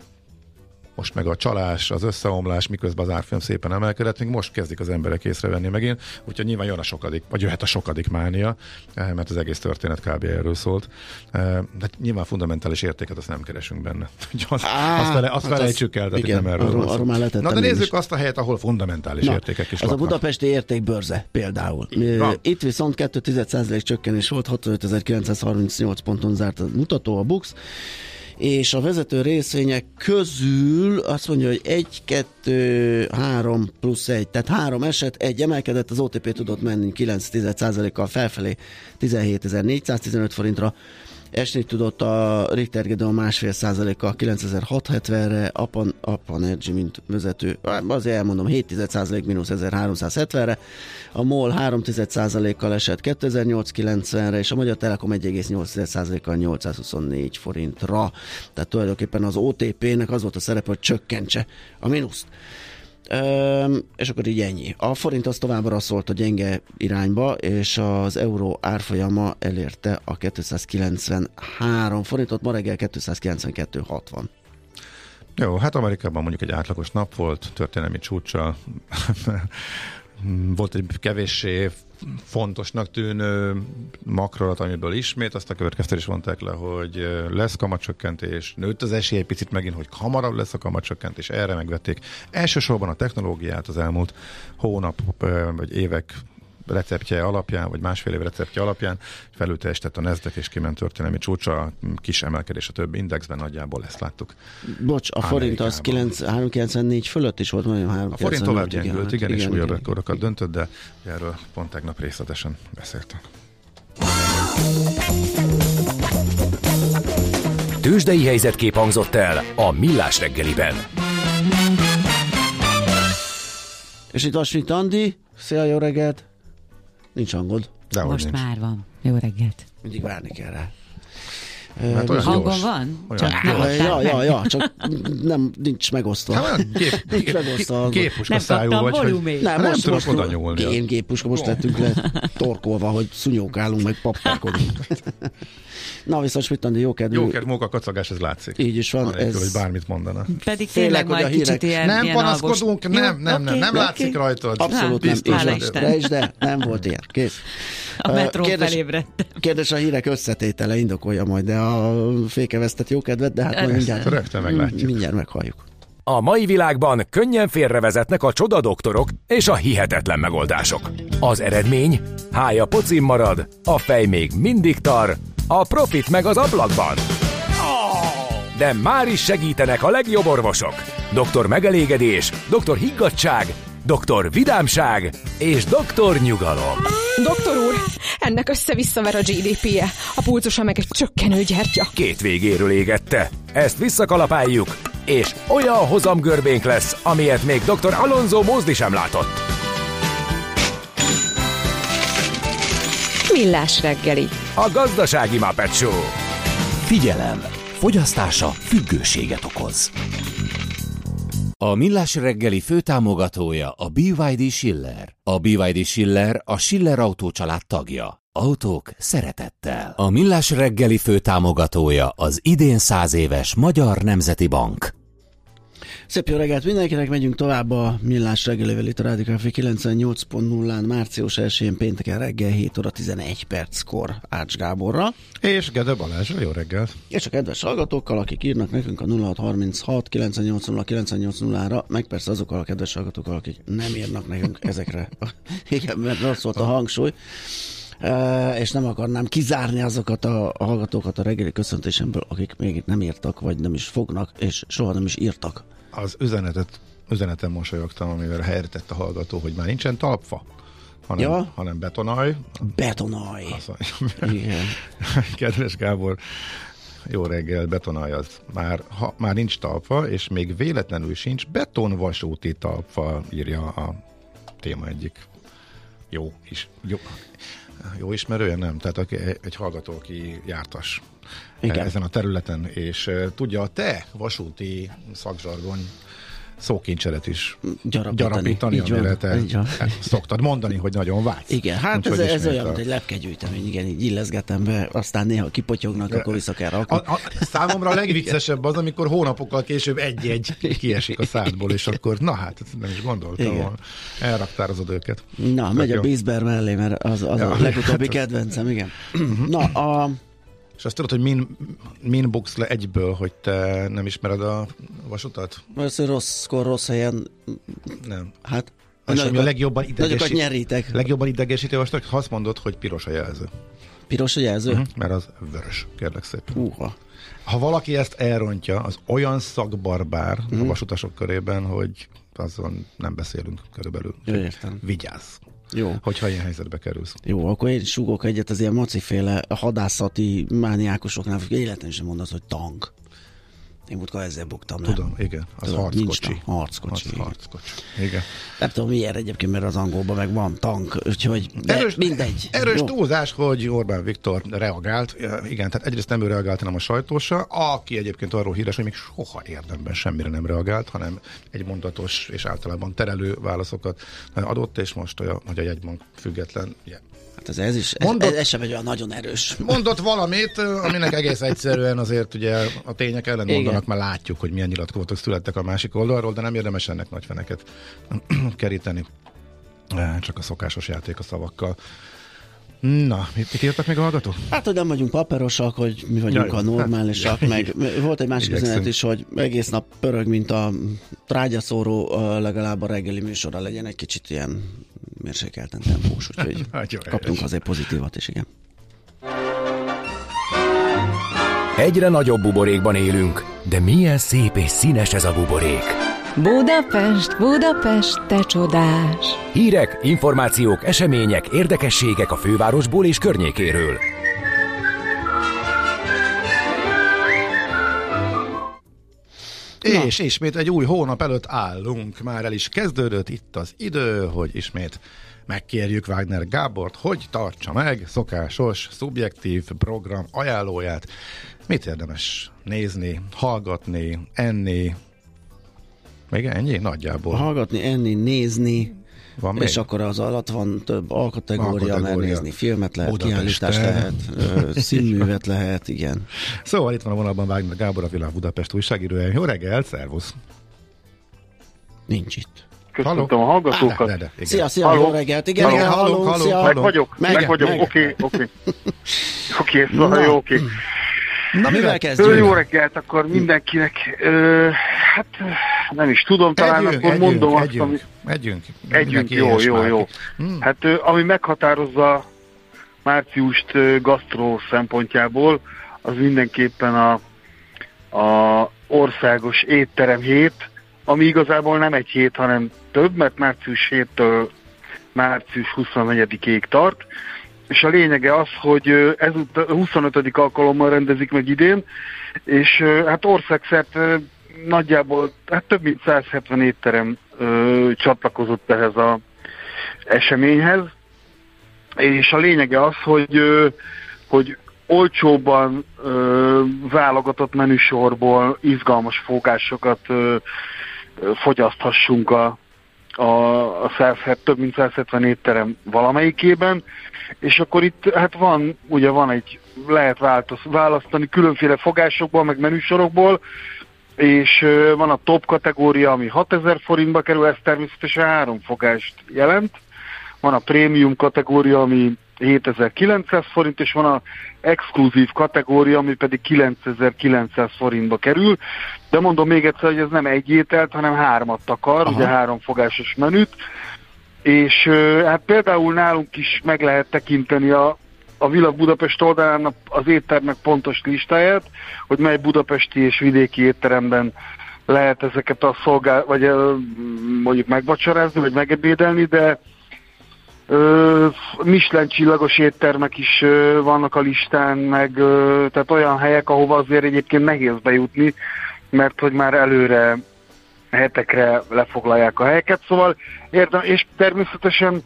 most meg a csalás, az összeomlás, miközben az árfolyam szépen emelkedett, még most kezdik az emberek észrevenni megint, úgyhogy nyilván jön a sokadik, vagy jöhet a sokadik mánia, eh, mert az egész történet kb. erről szólt. Eh, de nyilván fundamentális értéket azt nem keresünk benne. azt, Á, azt, fele, azt hát felejtsük el, tehát igen, nem erről arról, arról már Na de nézzük is. azt a helyet, ahol fundamentális Na, értékek is Az laknak. a budapesti értékbörze például. Na. Itt viszont 2,1% csökkenés volt, 65.938 ponton zárt a mutató, a BUX és a vezető részvények közül azt mondja, hogy 1, 2, 3 plusz 1, tehát három eset, egy emelkedett, az OTP tudott menni 9 kal felfelé 17.415 forintra, Esni tudott a Richter Gedeon másfél százalékkal 9670-re, Apan, Apan Energy, mint vezető, azért elmondom, 7 százalék mínusz 1370-re, a MOL 3 százalékkal esett 2890-re, és a Magyar Telekom 1,8 százalékkal 824 forintra. Tehát tulajdonképpen az OTP-nek az volt a szerepe, hogy csökkentse a mínuszt. Üm, és akkor így ennyi. A forint az továbbra szólt a gyenge irányba, és az euró árfolyama elérte a 293 forintot, ma reggel 292,60. Jó, hát Amerikában mondjuk egy átlagos nap volt, történelmi csúcsa, volt egy kevéssé fontosnak tűnő makrolat, amiből ismét azt a következtetés vonták le, hogy lesz kamatcsökkentés, nőtt az esély egy picit megint, hogy hamarabb lesz a kamatcsökkentés, erre megvették. Elsősorban a technológiát az elmúlt hónap vagy évek receptje alapján, vagy másfél év receptje alapján felülteljesített a Nasdaq és kiment történelmi csúcsa, kis emelkedés a több indexben, nagyjából ezt láttuk. Bocs, a forint az 9, 394 fölött is volt, mondjuk 394. A forint tovább gyengült, igen, igen, és újabb rekordokat döntött, de erről pont tegnap részletesen beszéltünk. Tőzsdei helyzetkép hangzott el a Millás reggeliben. És itt Vasvit Andi. Szia, jó reggelt. Nincs hangod. De Most nincs. már van. Jó reggelt. Mindig várni kell rá. Hát olyan Hangon gyors. van? Olyan Csak nem gyors. Ja, ja, ja, csak nem, nincs megosztva. Hát olyan gép, Nincs megosztva. gépuska Nem szájú vagy, hogy. Nem, nem most, tudok most oda nyúlni. Gém, gépuska, most lettünk le torkolva, hogy szunyókálunk, meg papperkodunk. Na, viszont Smittandi, jó kedvű. jó kedv, móka, kacagás, ez látszik. Így is van, Anélkül, ez- hogy bármit mondana. Pedig Félek, tényleg majd hírek- kicsit ilyen Nem panaszkodunk, nem, nem, nem, nem oké. látszik rajtad. Abszolút nem. Biztos. De nem volt ilyen. Kész. A Kérdés- felébredtem. Kérdés a hírek összetétele indokolja majd, de a fékevesztett jó kedvet, de hát majd mindjárt, rögtön meglátjuk. mindjárt meghalljuk. A mai világban könnyen félrevezetnek a csodadoktorok és a hihetetlen megoldások. Az eredmény? Hája pocim marad, a fej még mindig tar, a profit meg az ablakban. De már is segítenek a legjobb orvosok. Doktor megelégedés, doktor higgadság, doktor vidámság és doktor nyugalom. Doktor úr, ennek össze-visszaver a GDP-je, a pulzusa meg egy csökkenő gyertya. Két végéről égette. Ezt visszakalapáljuk, és olyan hozamgörbénk lesz, amilyet még dr. Alonso Mózdi sem látott. Millás reggeli. A gazdasági Muppet Show. Figyelem! Fogyasztása függőséget okoz. A Millás reggeli főtámogatója a BYD Schiller. A BYD Schiller a Schiller Autó család tagja. Autók szeretettel. A Millás reggeli főtámogatója az idén száz éves Magyar Nemzeti Bank. Szép jó reggelt mindenkinek, megyünk tovább a Millás reggelével itt a Rádió Café 98.0-án március 1-én pénteken reggel 7 óra 11 perckor Ács Gáborra. És Gede Balázs, jó reggelt. És a kedves hallgatókkal, akik írnak nekünk a 0636 980 980-ra, meg persze azokkal a kedves hallgatókkal, akik nem írnak nekünk ezekre. Igen, mert rossz volt a hangsúly. Uh, és nem akarnám kizárni azokat a hallgatókat a reggeli köszöntésemből, akik még nem írtak, vagy nem is fognak, és soha nem is írtak. Az üzenetet, üzenetem mosolyogtam, amivel helyre tett a hallgató, hogy már nincsen talpfa, hanem, Ja. hanem betonaj. Betonaj. Az Igen. Kedves Gábor, jó reggel, betonaj az. Már, ha, már nincs talpfa, és még véletlenül sincs betonvasúti talpfa, írja a téma egyik jó is. Jó, jó ismerője, nem? Tehát aki, egy hallgató, aki jártas Igen. ezen a területen, és tudja a te vasúti szakzsargon szókincseret is Gyarapítani. gyarapítani, Így van, amire te így van. szoktad mondani, hogy nagyon vágysz. Igen, hát ez, Úgyhogy ez ismét olyan, a- mint egy lepkegyűjtemény, igen, így illeszgetem be, aztán néha kipotyognak, akkor vissza kell rakni. A, a, számomra a legviccesebb az, amikor hónapokkal később egy-egy kiesik a szádból, és akkor, na hát, nem is gondoltam Igen. volna. Elraktározod őket. Na, Tök megy a jó. Bisber mellé, mert az, az Ja, a legutóbbi hát kedvencem, igen. Na, a, És azt tudod, hogy min, min buksz le egyből, hogy te nem ismered a vasutat? először rosszkor, rossz helyen, Nem. hát És ami a nagyokat- legjobban nagyokat idegesít, nyerítek. legjobban idegesítő vasat, ha azt mondod, hogy piros a jelző. Piros a jelző? Uh-huh. Mert az vörös, kérlek szépen. Húha. Ha valaki ezt elrontja, az olyan szakbarbár Mhm. a vasutasok körében, hogy azon nem beszélünk körülbelül. Jó, értem. Vigyázz, Jó. hogyha ilyen helyzetbe kerülsz. Jó, akkor én is súgok egyet az ilyen maciféle hadászati mániákusoknál, életem sem mondasz, hogy tank. Én múltkor ezzel buktam. nem? Tudom, igen, az Tudom, nincs harckocsi. harckocsi, Az harckocsi. Igen. Nem tudom miért egyébként, mert az angolban meg van tank, úgyhogy de erős, mindegy. Erős Jó. túlzás, hogy Orbán Viktor reagált. Igen, tehát egyrészt nem ő reagált, hanem a sajtósa, aki egyébként arról híres, hogy még soha érdemben semmire nem reagált, hanem egy mondatos és általában terelő válaszokat adott, és most olyan, hogy a jegybank független. Yeah. Hát ez, ez is, ez, Mondott- ez, ez sem egy olyan nagyon erős. Mondott valamit, aminek egész egyszerűen azért ugye a tények ellen. Mondanak, mert látjuk, hogy milyen nyilatkozatok születtek a másik oldalról, de nem érdemes ennek nagy feneket keríteni. Eh, Csak a szokásos játék a szavakkal. Na, mit, mit írtak még a hallgatók? Hát, hogy nem vagyunk paperosak, hogy mi vagyunk Ja, a normálisak, Hát, meg volt egy másik igyekszünk. üzenet is, hogy egész nap pörög, mint a trágyaszóró, legalább a reggeli műsorra legyen egy kicsit ilyen mérsékelten tempós, úgyhogy kaptunk azért pozitívat is, igen. Egyre nagyobb buborékban élünk, de milyen szép és színes ez a buborék. Budapest, Budapest, te csodás! Hírek, információk, események, érdekességek a fővárosból és környékéről. És ismét egy új hónap előtt állunk, már el is kezdődött itt az idő, hogy ismét megkérjük Wagner Gábort, hogy tartsa meg szokásos, szubjektív program ajánlóját. Mit érdemes nézni, hallgatni, enni? Még ennyi? Nagyjából. Hallgatni, enni, nézni, Van még? és akkor az alatt van több alkategória, mert nézni filmet lehet, Budapesten. kiállítást lehet, ö, színművet lehet, igen. Szóval itt van a vonalban Wagner Gábor, a Világ Budapest újságírója. Jó reggel, szervusz! Nincs itt. Köszöntöm a hallgatókat. De, de, igen. Szia, szia, Halló? jó reggelt, igen, Halló, igen, halló, halló, szia. halló. Meg vagyok, Meg, meg, vagyok, oké, oké. Oké, szóval jó, oké. Na, Mivel Ö, kezdjük? Jó reggelt akkor mindenkinek. Ö, hát nem is tudom, talán Együnk, akkor mondom azt, együnk, ami... együnk. Együnk, jó, jó, jó. Hmm. Hát ami meghatározza márciust gasztró szempontjából, az mindenképpen a, a országos étterem hét, ami igazából nem egy hét, hanem több, mert március 7-től március 24-ig tart. És a lényege az, hogy ezúttal 25. alkalommal rendezik meg idén, és hát országszerte nagyjából hát több mint 170 étterem ö, csatlakozott ehhez a eseményhez, és a lényege az, hogy, ö, hogy olcsóbban ö, válogatott menüsorból izgalmas fogásokat ö, fogyaszthassunk a, a, a 170, több mint 170 étterem valamelyikében, és akkor itt hát van, ugye van egy, lehet változ, választani különféle fogásokból, meg menüsorokból, és van a top kategória, ami 6000 forintba kerül, ez természetesen három fogást jelent. Van a prémium kategória, ami 7900 forint, és van a exkluzív kategória, ami pedig 9900 forintba kerül. De mondom még egyszer, hogy ez nem egy ételt, hanem hármat akar, Aha. ugye három fogásos menüt. És hát például nálunk is meg lehet tekinteni a, a Villa Budapest oldalán az éttermek pontos listáját, hogy mely budapesti és vidéki étteremben lehet ezeket a szolgál, vagy mondjuk megvacsorázni, vagy megebédelni, de Michelin csillagos éttermek is vannak a listán, meg tehát olyan helyek, ahova azért egyébként nehéz bejutni, mert hogy már előre hetekre lefoglalják a helyeket, szóval érdem, és természetesen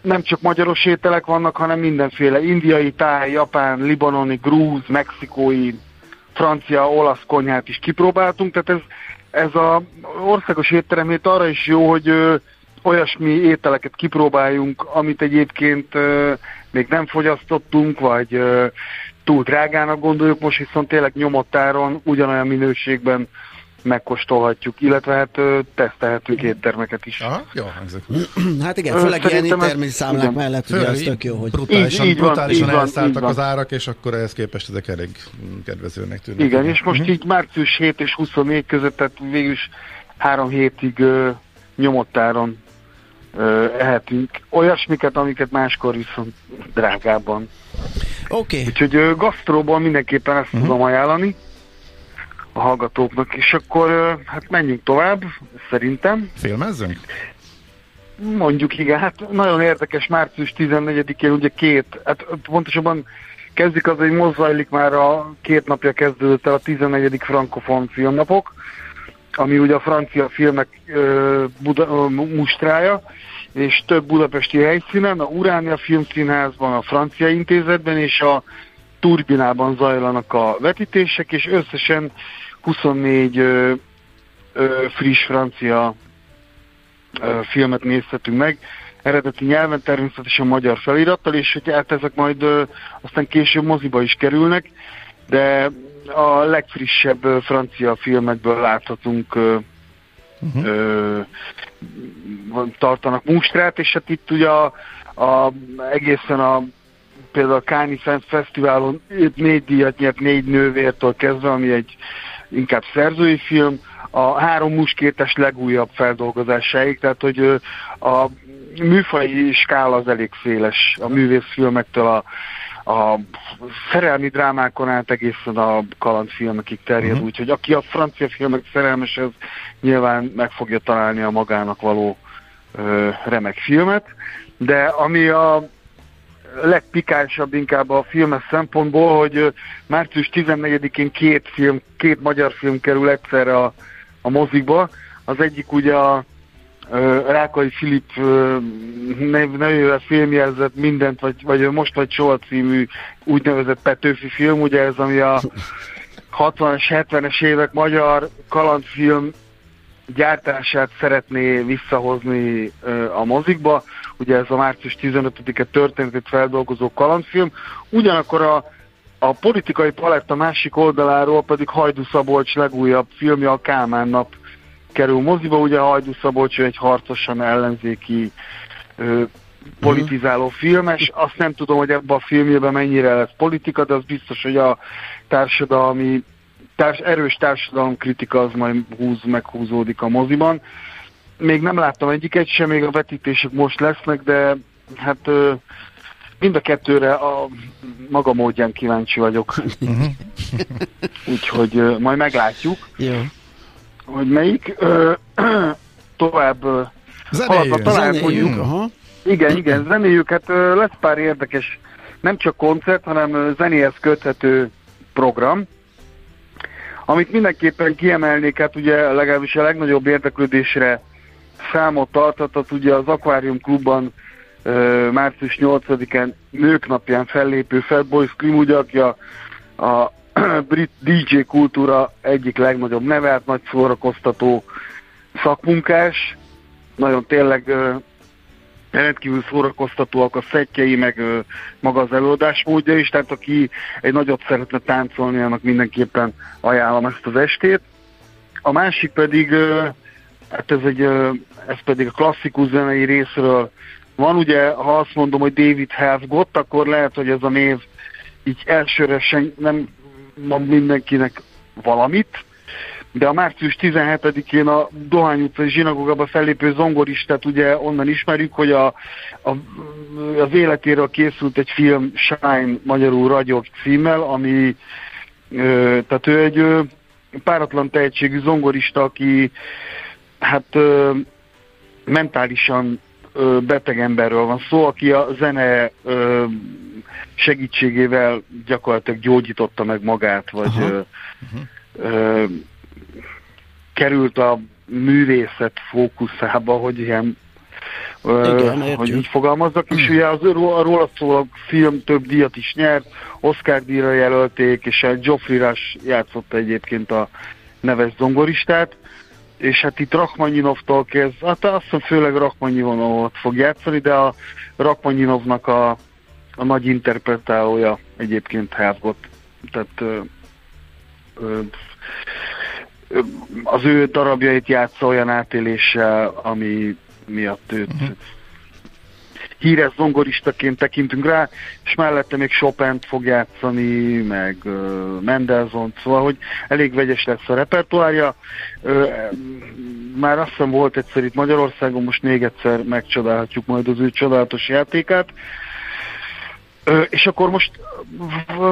nem csak magyaros ételek vannak, hanem mindenféle indiai, táj, japán, libanoni, grúz, mexikói, francia, olasz konyhát is kipróbáltunk, tehát ez, ez a országos étteremét arra is jó, hogy olyasmi ételeket kipróbáljunk, amit egyébként ö, még nem fogyasztottunk, vagy ö, túl drágának gondoljuk, most viszont tényleg nyomott áron, ugyanolyan minőségben megkóstolhatjuk, illetve hát ö, tesztelhetünk éttermeket is. Aha, jó hangzik. Hát igen, főleg ilyen éttermi számlák igen. mellett, ugye ez tök jó, hogy brutálisan, Így- így van, brutálisan így van, elszálltak így van. az árak, és akkor ehhez képest ezek elég mm, kedvezőnek tűnnek. Igen, és most Mhm. így március 7 és 24 között, tehát végül is három hétig ö, nyomott áron ö, ehetünk olyasmiket, amiket máskor viszont drágábban. Oké, okay. Úgyhogy gasztróból mindenképpen ezt Mhm. tudom ajánlani a hallgatóknak, és akkor hát menjünk tovább, szerintem. Filmezzünk? Mondjuk igen, hát nagyon érdekes, március 14-én ugye két, hát pontosabban kezdik az, hogy most zajlik már a két napja kezdődött el a 14. frankofon filmnapok, ami ugye a francia filmek ö, Buda, ö, mustrája, és több budapesti helyszínen, a Uránia Filmszínházban, a Francia Intézetben és a Turbinában zajlanak a vetítések, és összesen 24 ö, ö, friss francia ö, filmet nézhetünk meg, eredeti nyelven természetesen magyar felirattal, és hogy hát ezek majd ö, aztán később moziba is kerülnek, de a legfrissebb francia filmekből láthatunk Mhm. ö, tartanak mustrát, és hát itt ugye a, a, egészen a például a Káni Fesztiválon négy díjat nyert négy nővértől kezdve, ami egy inkább szerzői film, a három muskétes legújabb feldolgozásáig, tehát hogy a műfai skála az elég széles a művészfilmektől a, a szerelmi drámákon át egészen a kalandfilmekig terjed, uh-huh. úgyhogy aki a francia filmek szerelmes, az nyilván meg fogja találni a magának való ö, remek filmet, de ami a legpikánsabb inkább a filmes szempontból, hogy március 14-én két film, két magyar film kerül egyszerre a a mozikba. Az egyik ugye a Rákai Filip nevével filmjelzett mindent, vagy, vagy Most vagy Soha című úgynevezett Petőfi film, ugye ez ami a 60-as, 70-es évek magyar kalandfilm gyártását szeretné visszahozni a mozikba. Ugye ez a március 15-e történetét feldolgozó kalandfilm. Ugyanakkor a, a politikai paletta másik oldaláról pedig Hajdu Szabolcs legújabb filmje, a Kálmán nap kerül moziba. Ugye Hajdu Szabolcs egy harcosan ellenzéki ö, politizáló film, és azt nem tudom, hogy ebben a filmjében mennyire lesz politika, de az biztos, hogy a társadalmi társ, erős társadalomkritika az majd húz, meghúzódik a moziban. Még nem láttam egyiket sem, még a vetítések most lesznek, de hát ö, mind a kettőre a maga módján kíváncsi vagyok. Úgyhogy ö, majd meglátjuk, Jó. Hogy melyik. Ö, tovább ö, Zenéljünk. haladva aha. igen, igen, zenéjük, hát ö, lesz pár érdekes, nem csak koncert, hanem zenéhez köthető program, amit mindenképpen kiemelnék, hát ugye legalábbis a legnagyobb érdeklődésre számot tartatott, ugye az Aquarium Klubban ö, március 8-án nők napján fellépő Fatboy Slim, ugye, aki a, a brit DJ kultúra egyik legnagyobb nevelt, nagy szórakoztató szakmunkás, nagyon tényleg ö, rendkívül szórakoztatóak a szettjei, meg ö, maga az előadás módja is, tehát aki egy nagyot szeretne táncolni, annak mindenképpen ajánlom ezt az estét. A másik pedig, ö, hát ez, egy, ö, ez pedig a klasszikus zenei részről van, ugye, ha azt mondom, hogy David Helfgott, akkor lehet, hogy ez a név így elsőre sen, nem mond mindenkinek valamit, de a március 17-én a Dohány utcai zsinagógában fellépő zongoristát ugye onnan ismerjük, hogy a, a, az életéről készült egy film Shine magyarul ragyog címmel, ami ö, tehát ő egy ö, páratlan tehetségű zongorista, aki hát ö, mentálisan beteg emberről van szó, aki a zene segítségével gyakorlatilag gyógyította meg magát, vagy ö, ö, került a művészet fókuszába, hogy ilyen Igen, értjük. hogy így fogalmazzak, és ugye az, a róla szól a film több díjat is nyert, Oscar díjra jelölték, és a Geoffrey Rush játszotta egyébként a neves zongoristát, és hát itt Rachmaninovtól kezd, hát azt hiszem főleg Rachmaninovot fog játszani, de a Rachmaninovnak a, a nagy interpretálója egyébként Helfgott. Tehát ö, ö, az ő darabjait játsza olyan átéléssel, ami miatt őt uh-huh. Híres zongoristaként tekintünk rá, és mellette még chopin fog játszani, meg uh, Mendelssohn, szóval, hogy elég vegyes lesz a repertoárja. Uh, már azt hiszem volt egyszer itt Magyarországon, most még egyszer megcsodálhatjuk majd az ő csodálatos játékát. És akkor most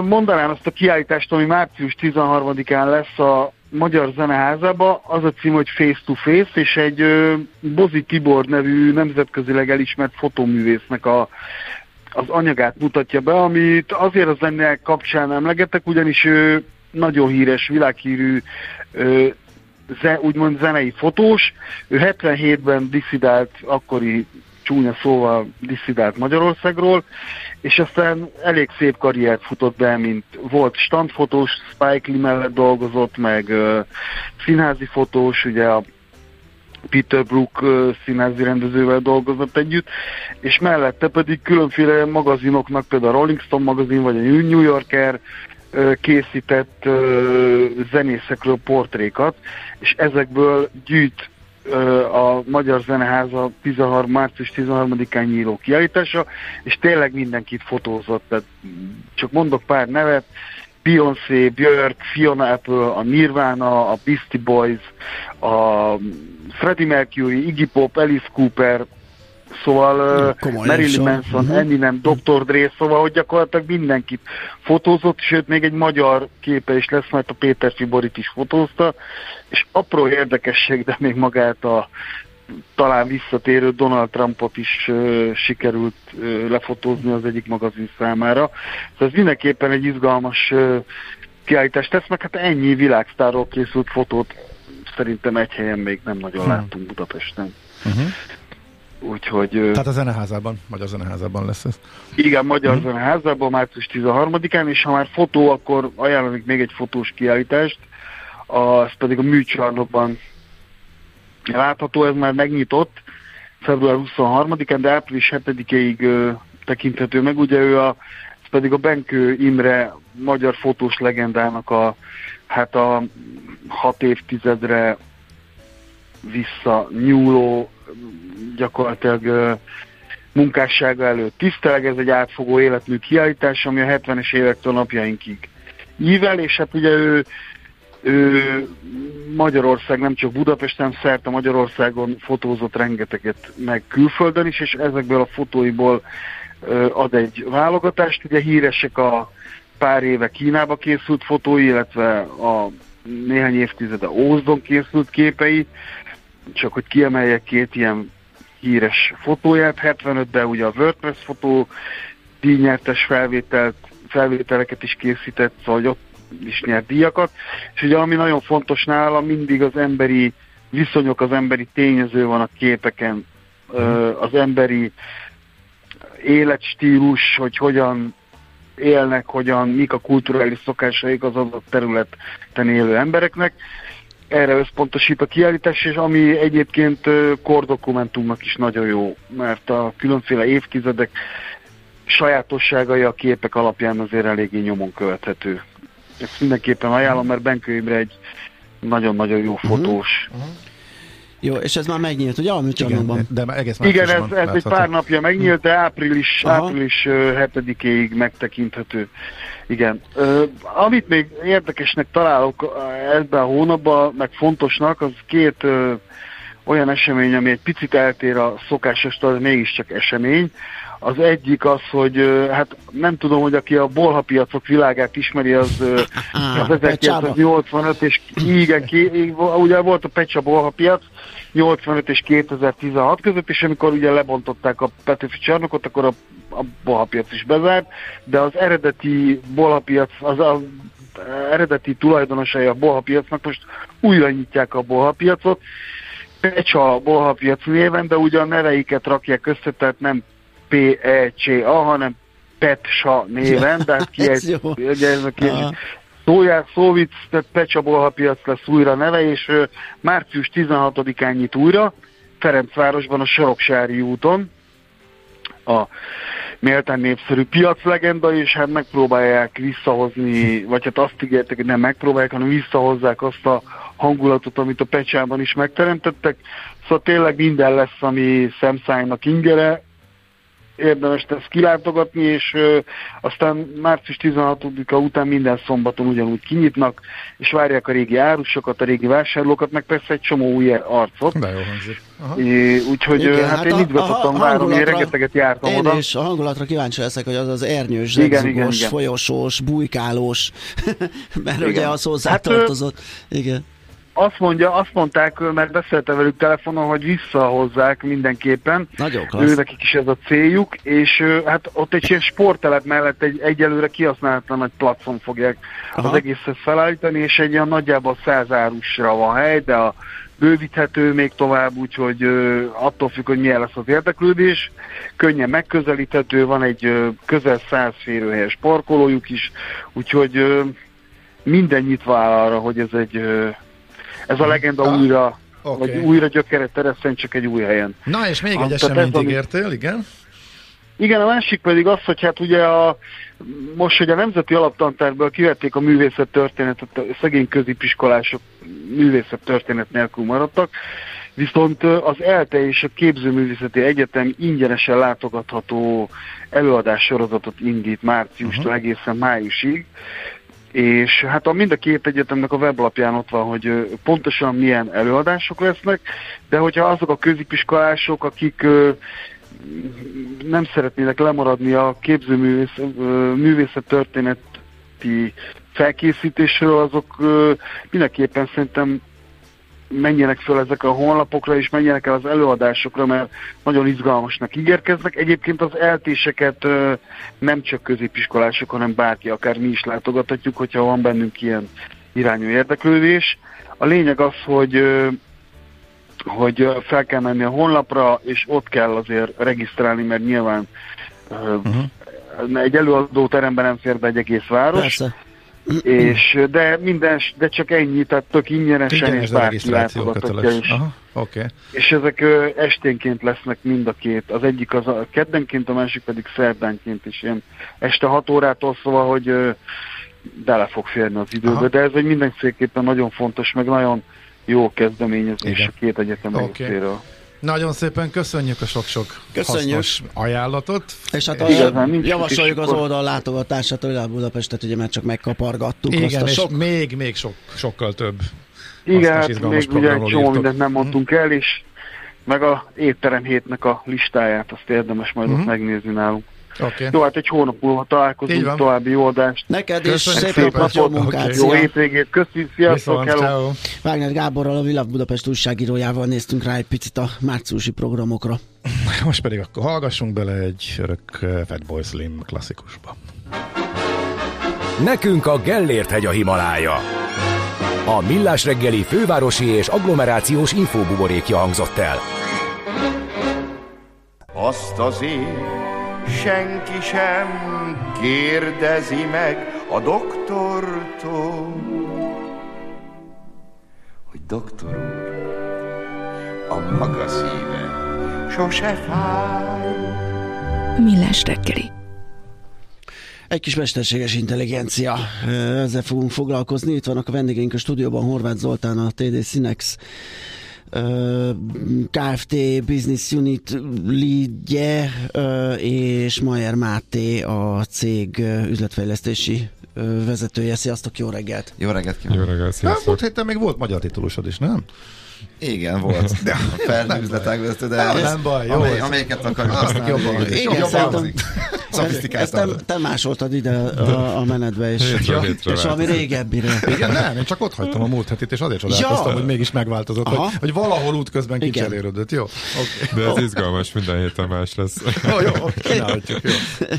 mondanám azt a kiállítást, ami március 13-án lesz a Magyar Zeneházába, az a cím, hogy Face to Face, és egy ö, Bozi Tibor nevű nemzetközileg elismert fotóművésznek a, az anyagát mutatja be, amit azért a zene kapcsán emlegetek, ugyanis ő nagyon híres, világhírű ö, ze, úgymond zenei fotós. Ő 77-ben diszidált, akkori csúnya szóval diszidált Magyarországról, és aztán elég szép karriert futott be, mint volt standfotós, Spike Lee mellett dolgozott, meg uh, színházi fotós, ugye a Peter Brook uh, színházi rendezővel dolgozott együtt, és mellette pedig különféle magazinoknak, például a Rolling Stone magazin, vagy a New Yorker készített zenészekről portrékat, és ezekből gyűjt a Magyar Zeneháza 13, március 13-án nyíló kiállítása, és tényleg mindenkit fotózott, tehát csak mondok pár nevet, Beyoncé, Björk, Fiona Apple, a Nirvana, a Beastie Boys, a Freddie Mercury, Iggy Pop, Alice Cooper, szóval uh, Komoly Marilyn. Manson, Mhm. Eminem, Dr. Dre, szóval, hogy gyakorlatilag mindenkit fotózott, sőt, még egy magyar képe is lesz, mert a Péter Fiborit is fotózta, és apró érdekesség, de még magát a talán visszatérő Donald Trumpot is uh, sikerült uh, lefotózni az egyik magazin számára. Szóval ez mindenképpen egy izgalmas uh, kiállítást tesz, meg hát ennyi világsztárról készült fotót szerintem egy helyen még nem nagyon Hmm. láttunk Budapesten. Uh-huh. Úgyhogy Tehát a zeneházában, Magyar Zeneházában lesz ez. igen, Magyar Mhm. Zeneházában március 13-án, és ha már fotó, akkor ajánlanék még egy fotós kiállítást, az pedig a műcsarnokban látható, ez már megnyitott február 23-án, de április 7-ig ö, tekinthető meg. Ugye ő a, ez pedig a Benkő Imre magyar fotós legendának a, hát a hat évtizedre visszanyúló gyakorlatilag munkássága előtt tiszteleg, ez egy átfogó életmű kiállítás, ami a 70-es évektől napjainkig ível, és hát ugye ő, ő Magyarország, nem csak Budapesten, szerte Magyarországon fotózott rengeteget, meg külföldön is, és ezekből a fotóiból ad egy válogatást. Ugye híresek a pár éve Kínába készült fotói, illetve a néhány évtizede Ózdon készült képei, csak hogy kiemeljek két ilyen híres fotóját, 75-ben ugye a WordPress fotó díjnyertes felvételt, felvételeket is készített, szóval hogy ott is nyert díjakat, és ugye ami nagyon fontos nála, mindig az emberi viszonyok, az emberi tényező van a képeken, ö, az emberi életstílus, hogy hogyan élnek, hogyan, mik a kulturális szokásaik az adott területen élő embereknek. Erre összpontosít a kiállítás, és ami egyébként kordokumentumnak is nagyon jó, mert a különféle évtizedek sajátosságai a képek alapján azért eléggé nyomon követhető. Ezt mindenképpen ajánlom, mert Benkő Imre egy nagyon-nagyon jó fotós. Jó, és ez már megnyílt, ugye a műcsarnokban? Igen, de már egész Igen, ez, ez egy pár napja megnyílt, de április, Aha. április ö, 7-ig megtekinthető. Igen. Ö, amit még érdekesnek találok ebben a hónapban, meg fontosnak, az két ö, olyan esemény, ami egy picit eltér a szokásostól, de mégiscsak esemény. Az egyik az, hogy hát nem tudom, hogy aki a bolhapiacok világát ismeri, az, az Pecsába. 1985 és igen, ki, ugye volt a Pecsa bolhapiac 85 és 2016 között, és amikor ugye lebontották a Petőfi csarnokot, akkor a, a bolhapiac is bezárt, de az eredeti bolhapiac, az a eredeti tulajdonosai a bolhapiacnak most újra nyitják a bolhapiacot, Pecsa bolhapiac néven, de ugye a neveiket rakják össze, tehát nem P-E-C-A, hanem Petsa néven, de hát ki egy, ugye ez a kérdés. Aha. Szójá, Szóvic, tehát Pecsa bolhapiac lesz újra neve, és március 16-án nyit újra, Ferencvárosban a Soroksári úton, a méltán népszerű piaclegenda, és hát megpróbálják visszahozni, vagy hát azt ígértek, hogy nem megpróbálják, hanem visszahozzák azt a hangulatot, amit a Pecsában is megteremtettek. Szóval tényleg minden lesz, ami szemszájnak ingere, érdemes ezt kilátogatni, és ö, aztán március 16-a után minden szombaton ugyanúgy kinyitnak, és várják a régi árusokat, a régi vásárlókat, meg persze egy csomó új arcot. De jó hangzik. Úgyhogy Igen, hát, hát én izgatottan várom, én rengeteget jártam Én oda. is a hangulatra kíváncsi leszek, hogy az az ernyős, igen. folyosós, bujkálós, mert Igen. ugye az hozzátartozott. Igen. Azt mondja, azt mondták, mert beszéltem velük telefonon, hogy visszahozzák mindenképpen. Nagyon klassz. Ő nekik is ez a céljuk, és hát ott egy ilyen sporttelep mellett egy, egyelőre kihasználatlan nagy placon fogják Aha. az egészet felállítani, és egy ilyen nagyjából száz árusra van hely, de a bővíthető még tovább, úgyhogy ö, attól függ, hogy milyen lesz az érdeklődés. Könnyen megközelíthető, van egy ö, közel száz férőhelyes parkolójuk is, úgyhogy ö, minden nyitva áll arra, hogy ez egy ez a legenda Ah, újra, oké. vagy újra gyökeret tereszen csak egy új helyen. Na és még Ah, egy eseményt ez, ami- ígértél, igen? Igen, a másik pedig az, hogy hát ugye a, most, hogy a Nemzeti Alaptantárból kivették a művészet történetet, a szegény középiskolások művészet történet nélkül maradtak, viszont az ELTE és a Képzőművészeti Egyetem ingyenesen látogatható előadássorozatot indít márciustól uh-huh. egészen májusig, és hát a mind a két egyetemnek a weblapján ott van, hogy pontosan milyen előadások lesznek, de hogyha azok a középiskolások, akik nem szeretnének lemaradni a képzőművész, művészet történeti felkészítésről, azok mindenképpen szerintem menjenek föl ezekre a honlapokra, és menjenek el az előadásokra, mert nagyon izgalmasnak ígérkeznek. Egyébként az eltéseket nem csak középiskolások, hanem bárki, akár mi is látogathatjuk, hogyha van bennünk ilyen irányú érdeklődés. A lényeg az, hogy hogy fel kell menni a honlapra, és ott kell azért regisztrálni, mert nyilván uh-huh. egy előadó teremben nem fér be egy egész város. Persze. És, de minden, de csak ennyi, tehát tök ingyenesen, és bárki köteles. is. Aha. Okay. És ezek ö, esténként lesznek mind a két. Az egyik az a keddenként, a másik pedig szerdánként is. Ilyen este 6 órától szóval, hogy ö, bele fog férni az időbe. Aha. De ez egy mindenféleképpen nagyon fontos, meg nagyon jó kezdeményezés Igen. a két egyetem Oké. részéről. Nagyon szépen köszönjük a sok-sok Köszönjük. hasznos ajánlatot. És hát Igazán a, javasoljuk az oldal látogatását, a Világ Budapestet, ugye már csak megkapargattuk azt Igen, a és sok még, még sok, sokkal több. Igen, hát még ugye egy csomó mindent nem mondtunk el, és meg a étterem hétnek a listáját, azt érdemes majd Mhm. ott megnézni nálunk. Oké. Jó, hát egy hónap múlva találkozunk, további jó adást. Neked is Köszönjük szép napot, jó munkát, Jó hétvégét, köszönjük, sziasztok, hello! Wagner Gáborral, a Világ Budapest újságírójával néztünk rá egy picit a márciusi programokra. Most pedig akkor hallgassunk bele egy örök uh, Fatboy Slim klasszikusba. Nekünk a Gellért hegy a Himalája. A Millás reggeli fővárosi és agglomerációs infóbuborékja hangzott el. Azt azért senki sem kérdezi meg a doktortól, hogy doktor úr, a maga szíve sose fáj. Millás reggeli. Egy kis mesterséges intelligencia, ezzel fogunk foglalkozni. Itt vannak a vendégeink a stúdióban, Horváth Zoltán, a TD Synex ö, Kft. Business Unit leadje, és Mayer Máté, a cég üzletfejlesztési vezetője. Sziasztok, jó reggelt! Jó reggelt Jó kívánok! reggelt, Hát, sziasztok! múlt héten még volt magyar titulusod is, nem? Igen, volt. De vezető, de Nem, nem baj, jó amely, amelyiket akarjuk Azt használni. jobban. Igen, Jobban szerintem-. Ezt te, te másoltad ide a, a menetbe, és, Hétről hétre és valami régebbiről. Igen, nem, én csak ott hagytam a múlt hetit, és azért csodálkoztam, Ja. hogy mégis megváltozott, Aha. hogy, hogy valahol útközben kicserélődött. Jó, oké. De ez izgalmas, minden héten más lesz. Jó, jó, csinálhatjuk, jó.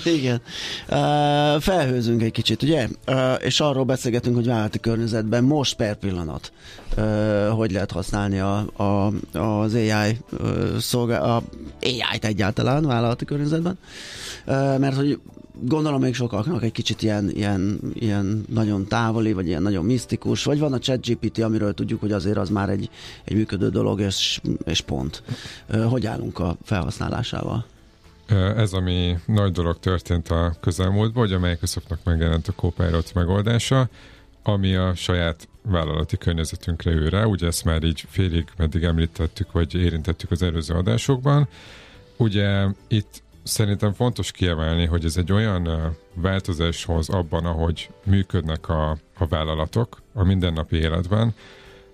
Igen. Uh, felhőzünk egy kicsit, ugye? Uh, és arról beszélgetünk, hogy vállalati környezetben most per pillanat uh, hogy lehet használni a, a, az AI szolgál, a AI-t egyáltalán vállalati környezetben. Mert hogy gondolom még sokaknak egy kicsit ilyen, ilyen, ilyen nagyon távoli, vagy ilyen nagyon misztikus, vagy van a ChatGPT, amiről tudjuk, hogy azért az már egy, egy működő dolog, és, és pont. Hogy állunk a felhasználásával? Ez, ami nagy dolog történt a közelmúltban, hogy a Microsoftnak megjelent a Copilot megoldása, ami a saját vállalati környezetünkre ő rá. Ugye ezt már így félig meddig említettük, vagy érintettük az előző adásokban. Ugye itt szerintem fontos kiemelni, hogy ez egy olyan változáshoz abban, ahogy működnek a, a vállalatok a mindennapi életben,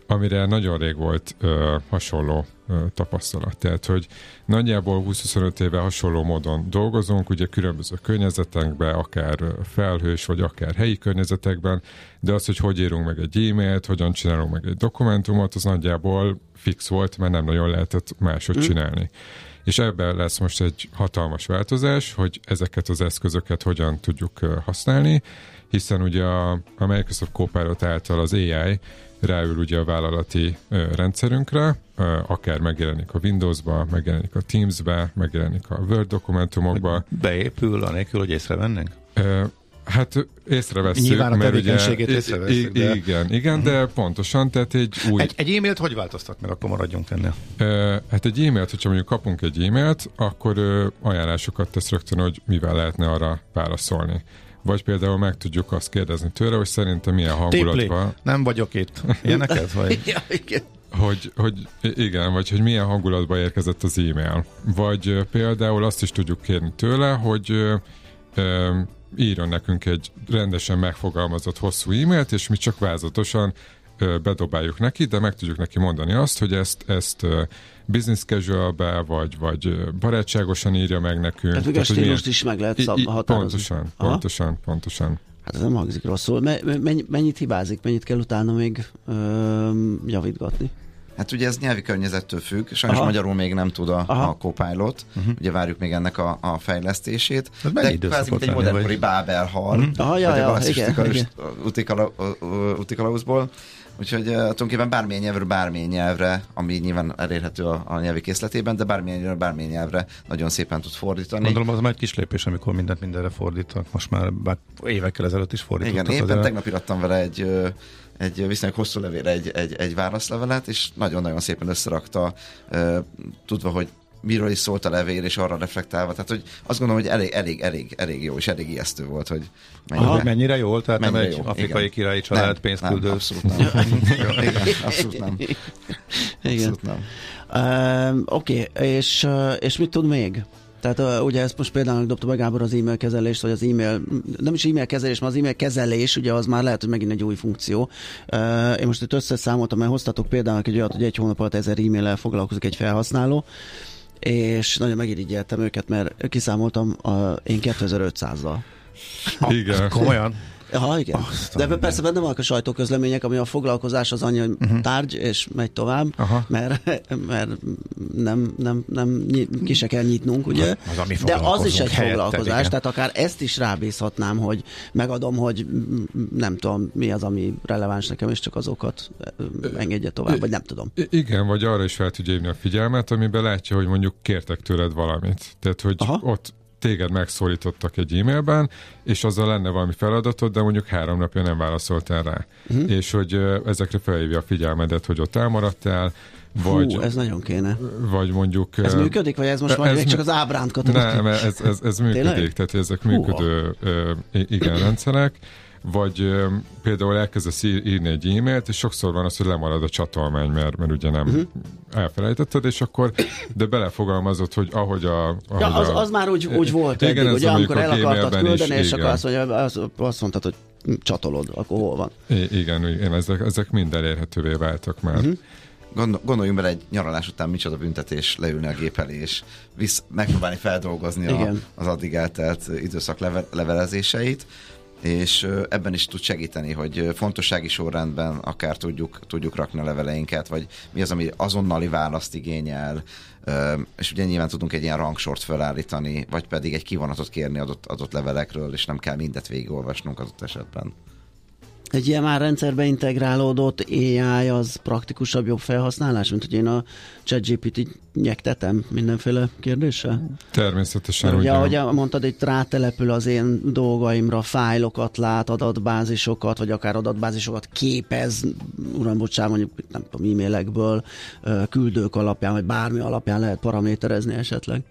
amire nagyon rég volt ö, hasonló ö, tapasztalat. Tehát, hogy nagyjából 20-25 éve hasonló módon dolgozunk, ugye különböző környezetekben, akár felhős, vagy akár helyi környezetekben, de az, hogy hogy írunk meg egy e-mailt, hogyan csinálunk meg egy dokumentumot, az nagyjából fix volt, mert nem nagyon lehetett máshogy csinálni. És ebben lesz most egy hatalmas változás, hogy ezeket az eszközöket hogyan tudjuk használni, hiszen ugye a, a Microsoft Copilot által az AI ráül ugye a vállalati rendszerünkre, akár megjelenik a Windows-ba, megjelenik a Teams-be, megjelenik a Word dokumentumokba. Beépül, anélkül, hogy észrevennénk? Hát észrevesszük. Nyilván a mert ugye- tevékenységét észrevesszük, de- Igen, igen, de pontosan, tehát egy új... Egy, egy e-mailt hogy változtat meg, akkor maradjunk ennél. Hát egy e-mailt, hogyha mondjuk kapunk egy e-mailt, akkor ajánlásokat tesz rögtön, hogy mivel lehetne arra válaszolni. Vagy például meg tudjuk azt kérdezni tőle, hogy szerintem milyen Tipli, hangulatban, nem vagyok itt. Ilyeneket? Vagy? Ja, igen. hogy, hogy igen, vagy hogy milyen hangulatban érkezett az e-mail. Vagy például azt is tudjuk kérni tőle, hogy írjon nekünk egy rendesen megfogalmazott hosszú e-mailt, és mi csak vázatosan bedobáljuk neki, de meg tudjuk neki mondani azt, hogy ezt, ezt business casual-be, vagy, vagy barátságosan írja meg nekünk. Tehát még a stílust is meg lehet szab- határozni. Pontosan, Aha. pontosan, pontosan. Hát ez nem hangzik rosszul. Me- mennyi, mennyit hibázik, mennyit kell utána még ö, javítgatni? Hát ugye ez nyelvi környezettől függ, sajnos Aha. magyarul még nem tud a, Aha. a Copilot, Mhm. ugye várjuk még ennek a, a fejlesztését. Ez mennyi de kvázi, mint egy modernkori vagy- Bábel hal, Mhm. Aha, ja, vagy a ja, klasszikus igen, utikala- igen. utikala- utikalauzból. Úgyhogy uh, tulajdonképpen bármilyen nyelvről bármilyen nyelvre, ami nyilván elérhető a, a nyelvi készletében, de bármilyen nyelvről bármilyen nyelvre nagyon szépen tud fordítani. Gondolom az már egy kis lépés, amikor mindent mindenre fordítak. Most már bár évekkel ezelőtt is fordítottak. Igen, éppen azért. tegnap irattam vele egy, egy viszonylag hosszú levélre egy, egy, egy válaszlevelet, és nagyon-nagyon szépen összerakta, tudva, hogy miről is szólt a levél, és arra reflektálva. Tehát, hogy azt gondolom, hogy elég, elég, elég, elég jó, és elég ijesztő volt, hogy Aha, mennyire jól? Tehát nem mennyire egy jó, afrikai igen. királyi család Nem, pénzküldő. Nem, abszolút nem. Jó, igen, abszolút nem. Igen. Abszolút nem. Uh, Oké, okay. és, uh, és mit tud még? Tehát uh, ugye ezt most például dobta be Gábor az e-mail kezelést, vagy az e-mail, nem is e-mail kezelés, mert az e-mail kezelés, ugye az már lehet, hogy megint egy új funkció. Uh, én most itt összeszámoltam, mert hoztatok például egy olyat, hogy egy hónap alatt ezer e-mail-el foglalkozik egy felhasználó, és nagyon megirigyeltem őket, mert kiszámoltam a, én 2500-zal. Igen. Komolyan? Ja, igen. De ebben persze benne vannak a sajtóközlemények, ami a foglalkozás az annyi, hogy uh-huh. tárgy, és megy tovább, Aha. mert, mert nem, nem, nem ki se kell nyitnunk, ugye? Az, ami De az is egy helyetted, foglalkozás, igen. tehát akár ezt is rábízhatnám, hogy megadom, hogy nem tudom, mi az, ami releváns nekem, és csak azokat engedje tovább, vagy nem tudom. Igen, vagy arra is fel tudja a figyelmet, amiben látja, hogy mondjuk kértek tőled valamit. Tehát, hogy Aha. ott téged megszólítottak egy e-mailben, és azzal lenne valami feladatod, de mondjuk három napja nem válaszoltál rá. Uh-huh. És hogy ezekre felhívja a figyelmedet, hogy ott elmaradtál, vagy, Fú, ez nagyon kéne. vagy mondjuk... Ez működik, vagy ez most ez csak az ábránt kategória? Nem, ez, ez, ez működik, Tényleg? tehát ezek Húha. működő igen rendszerek, vagy például elkezdesz ír- írni egy e-mailt, és sokszor van az, hogy lemarad a csatolmány, mert, mert ugye nem uh-huh. elfelejtetted, és akkor, de belefogalmazod, hogy ahogy a... Ahogy Ja, az, a, az már úgy, úgy volt Igen, eddig, ez ugye, amikor el akartad Gmailben is, küldeni, és igen. akkor azt, mondja, azt, mondtad, hogy csatolod, akkor hol van? I- igen, igen ezek, ezek mind elérhetővé váltak már. Uh-huh. Gondol, gondoljunk bele egy nyaralás után micsoda büntetés leülni a gép elé, és visz, megpróbálni feldolgozni a, az addig eltelt időszak leve, levelezéseit, és ebben is tud segíteni, hogy fontossági sorrendben akár tudjuk, tudjuk rakni a leveleinket, vagy mi az, ami azonnali választ igényel, és ugye nyilván tudunk egy ilyen rangsort felállítani, vagy pedig egy kivonatot kérni adott, adott levelekről, és nem kell mindet végigolvasnunk adott esetben. Egy ilyen már rendszerbe integrálódott AI az praktikusabb, jobb felhasználás, mint hogy én a ChatGPT-t nyektetem mindenféle kérdéssel? Természetesen Mert ugye, ugye... ahogy mondtad, itt rátelepül az én dolgaimra, fájlokat lát, adatbázisokat, vagy akár adatbázisokat képez, uram, bocsánat, mondjuk nem tudom, e-mailekből, küldők alapján, vagy bármi alapján lehet paraméterezni esetleg.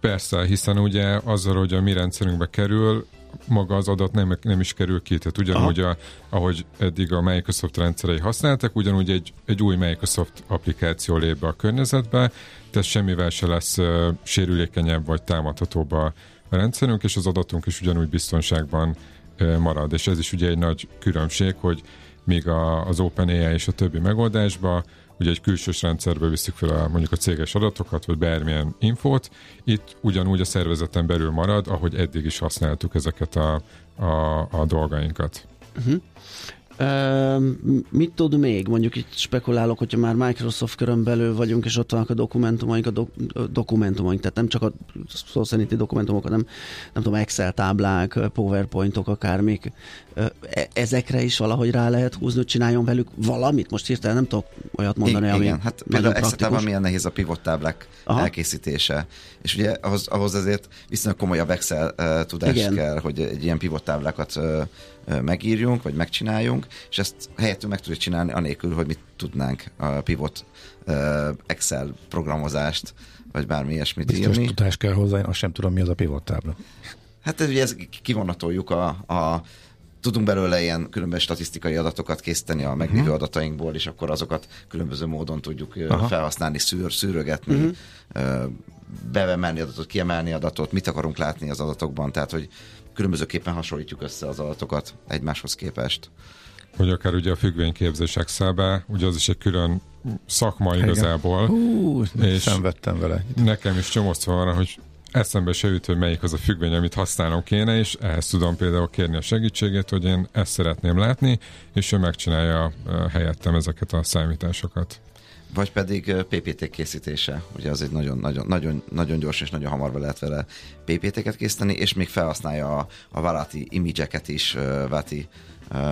Persze, hiszen ugye azzal, hogy a mi rendszerünkbe kerül, maga az adat nem, nem is kerül ki. Tehát ugyanúgy, a, ahogy eddig a Microsoft rendszerei használtak, ugyanúgy egy, egy új Microsoft applikáció lép be a környezetbe, tehát semmivel se lesz uh, sérülékenyebb vagy támadhatóbb a, rendszerünk, és az adatunk is ugyanúgy biztonságban uh, marad. És ez is ugye egy nagy különbség, hogy míg a, az OpenAI és a többi megoldásba ugye egy külsős rendszerbe viszik fel a, mondjuk a céges adatokat, vagy bármilyen infót, itt ugyanúgy a szervezeten belül marad, ahogy eddig is használtuk ezeket a, a, a dolgainkat. Uh-huh. Uh, mit tud még? Mondjuk itt spekulálok, hogyha már Microsoft körön belül vagyunk, és ott vannak a dokumentumaink, a do- dokumentumaink, tehát nem csak a szó szerinti dokumentumok, hanem nem tudom, Excel táblák, PowerPointok, akármik. E- ezekre is valahogy rá lehet húzni, hogy csináljon velük valamit? Most hirtelen nem tudok olyat mondani, I- ami igen, hát például. Excelben milyen nehéz a pivot táblák Aha. elkészítése. És ugye ahhoz, ahhoz azért viszonylag komolyabb Excel uh, tudás Igen. kell, hogy egy ilyen pivot táblákat uh, uh, megírjunk, vagy megcsináljunk, és ezt helyettől meg tudjuk csinálni, anélkül, hogy mit tudnánk a pivot Excel programozást, vagy bármi ilyesmit Biztos írni. tudás kell hozzá, én azt sem tudom, mi az a pivot tábla. Hát ez ugye ez kivonatoljuk a, a tudunk belőle ilyen különböző statisztikai adatokat készíteni a meglévő uh-huh. adatainkból, és akkor azokat különböző módon tudjuk Aha. Aha. felhasználni, szűr, szűrögetni, uh-huh. bevemelni adatot, kiemelni adatot, mit akarunk látni az adatokban, tehát hogy különbözőképpen hasonlítjuk össze az adatokat egymáshoz képest. Vagy akár ugye a függvényképzés Excelbe, ugye az is egy külön szakma Igen. igazából. Hú, És- szenvedtem vele. Nekem is csomószor van, hogy eszembe se jut, hogy melyik az a függvény, amit használnom kéne, és ehhez tudom például kérni a segítségét, hogy én ezt szeretném látni, és ő megcsinálja ö, helyettem ezeket a számításokat. Vagy pedig PPT készítése. Ugye az egy nagyon, nagyon, nagyon, nagyon gyors és nagyon hamar lehet vele PPT-ket készíteni, és még felhasználja a, a Valati image-eket is, Vati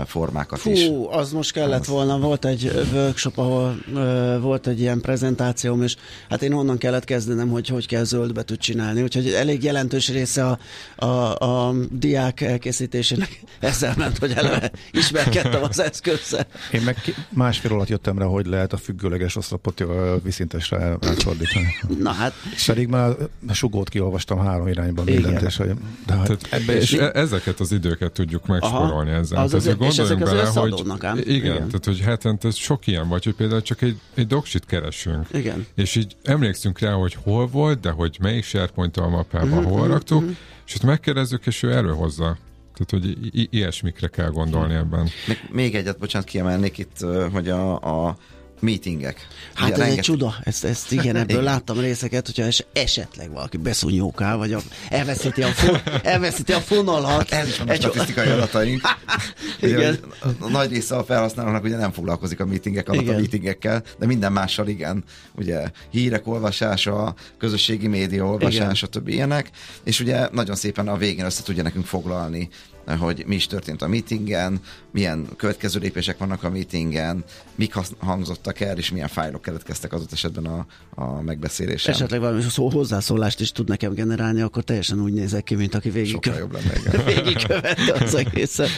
formákat Fú, is. az most kellett volna, volt egy workshop, ahol ö, volt egy ilyen prezentációm, és hát én onnan kellett kezdenem, hogy hogy kell zöldbetűt csinálni, úgyhogy elég jelentős része a, a, a diák elkészítésének ezzel ment, hogy eleve ismerkedtem az eszközzel. Én meg másfél alatt jöttem rá, hogy lehet a függőleges oszlopot viszintesre átfordítani. Na hát, Pedig már sugót kiolvastam három irányba mindent, Igen. és hogy, de hát ebbe és e- ezeket az időket tudjuk megsporolni Aha. ezzel. Az Tehát, azért- és ezek gondoljunk az bele, hogy ám. igen, Igen. tehát hogy hetente sok ilyen vagy, hogy például csak egy, egy doksit keresünk. igen. És így emlékszünk rá, hogy hol volt, de hogy melyik SharePoint a mappában Mhm, hol mhm, raktuk, mhm. és ott megkérdezzük, és ő előhozza. Tehát, hogy i- i- ilyesmikre kell gondolni ebben. Még, még egyet, bocsánat, kiemelnék itt, hogy a, a meetingek. Hát Ugye ez egy rengeteg- csuda, ezt, ezt igen, ebből Igen. láttam részeket, hogyha es, esetleg valaki beszúnyókál, vagy a, elveszíti, a fon, elveszíti a fonalat. Ez is van a statisztikai adataink. Ugye, Igen. a nagy része a felhasználónak ugye nem foglalkozik a meetingek alatt Igen. a meetingekkel, de minden mással igen. Ugye hírek olvasása, közösségi média olvasása, többi ilyenek, és ugye nagyon szépen a végén össze tudja nekünk foglalni hogy mi is történt a meetingen, milyen következő lépések vannak a meetingen, mik hangzottak el, és milyen fájlok keletkeztek adott esetben a, a megbeszélésen. Esetleg valami szó, hozzászólást is tud nekem generálni, akkor teljesen úgy nézek ki, mint aki végig, Sokkal jobb lenne, az egészet.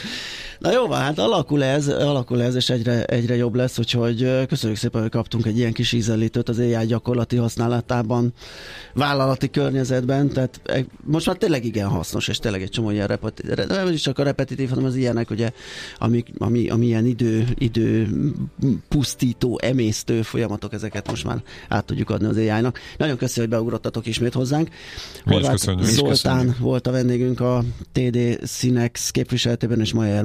Na jó, van, hát alakul ez, alakul ez, és egyre, egyre jobb lesz, úgyhogy köszönjük szépen, hogy kaptunk egy ilyen kis ízelítőt az AI gyakorlati használatában, vállalati környezetben, tehát e, most már tényleg igen hasznos, és tényleg egy csomó ilyen repetitív, nem is csak a repetitív, hanem az ilyenek, ugye, ami, ami, ami ilyen idő, idő pusztító, emésztő folyamatok, ezeket most már át tudjuk adni az AI-nak. Nagyon köszönöm, hogy beugrottatok ismét hozzánk. Horváth köszönjük. Zoltán köszönjük. volt a vendégünk a TD Sinex képviseletében, és Majer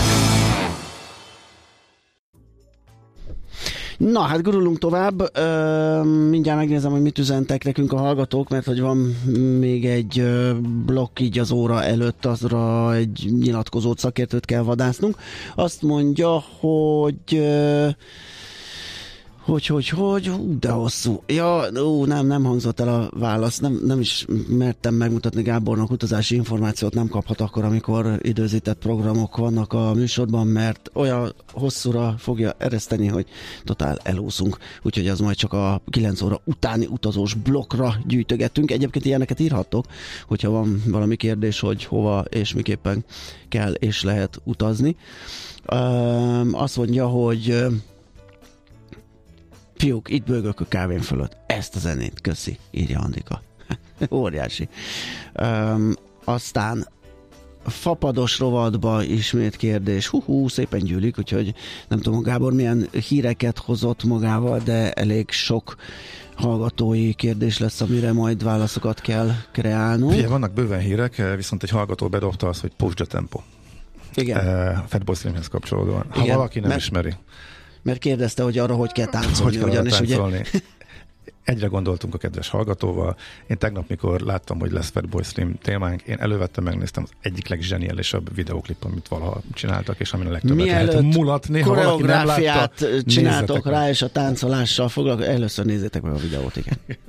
Na, hát gurulunk tovább. Mindjárt megnézem, hogy mit üzentek nekünk a hallgatók, mert hogy van még egy blokk így az óra előtt, azra egy nyilatkozót szakértőt kell vadásznunk. Azt mondja, hogy hogy, hogy, hogy, hú, de hosszú. Ja, ú, nem, nem hangzott el a válasz, nem, nem is mertem megmutatni Gábornak utazási információt, nem kaphat akkor, amikor időzített programok vannak a műsorban, mert olyan hosszúra fogja ereszteni, hogy totál elúszunk. Úgyhogy az majd csak a 9 óra utáni utazós blokkra gyűjtögetünk. Egyébként ilyeneket írhattok, hogyha van valami kérdés, hogy hova és miképpen kell és lehet utazni. Azt mondja, hogy Fiúk, itt bőgök a kávén fölött. Ezt a zenét, köszi, írja Andika. Óriási. Um, aztán fapados rovatba ismét kérdés. Hú, hú, szépen gyűlik, úgyhogy nem tudom, Gábor milyen híreket hozott magával, de elég sok hallgatói kérdés lesz, amire majd válaszokat kell kreálnunk. Ugye, vannak bőven hírek, viszont egy hallgató bedobta azt, hogy push the tempo. Igen. Uh, Fatboy Slimhez kapcsolódóan. Ha Igen, valaki nem mert- ismeri, Mert kérdezte, hogy arra hogy kell táncolni, hogy ugyanis ugye táncolni. Egyre gondoltunk a kedves hallgatóval. Én tegnap, mikor láttam, hogy lesz Fatboy Slim témánk, én elővettem, megnéztem az egyik legzseniálisabb videoklip, amit valaha csináltak, és amin a legtöbbet lehet Mielőtt mulatni. Ha valaki nem látta, csináltok meg. rá, és a táncolással foglalkoztok, először nézzétek meg a videót, igen.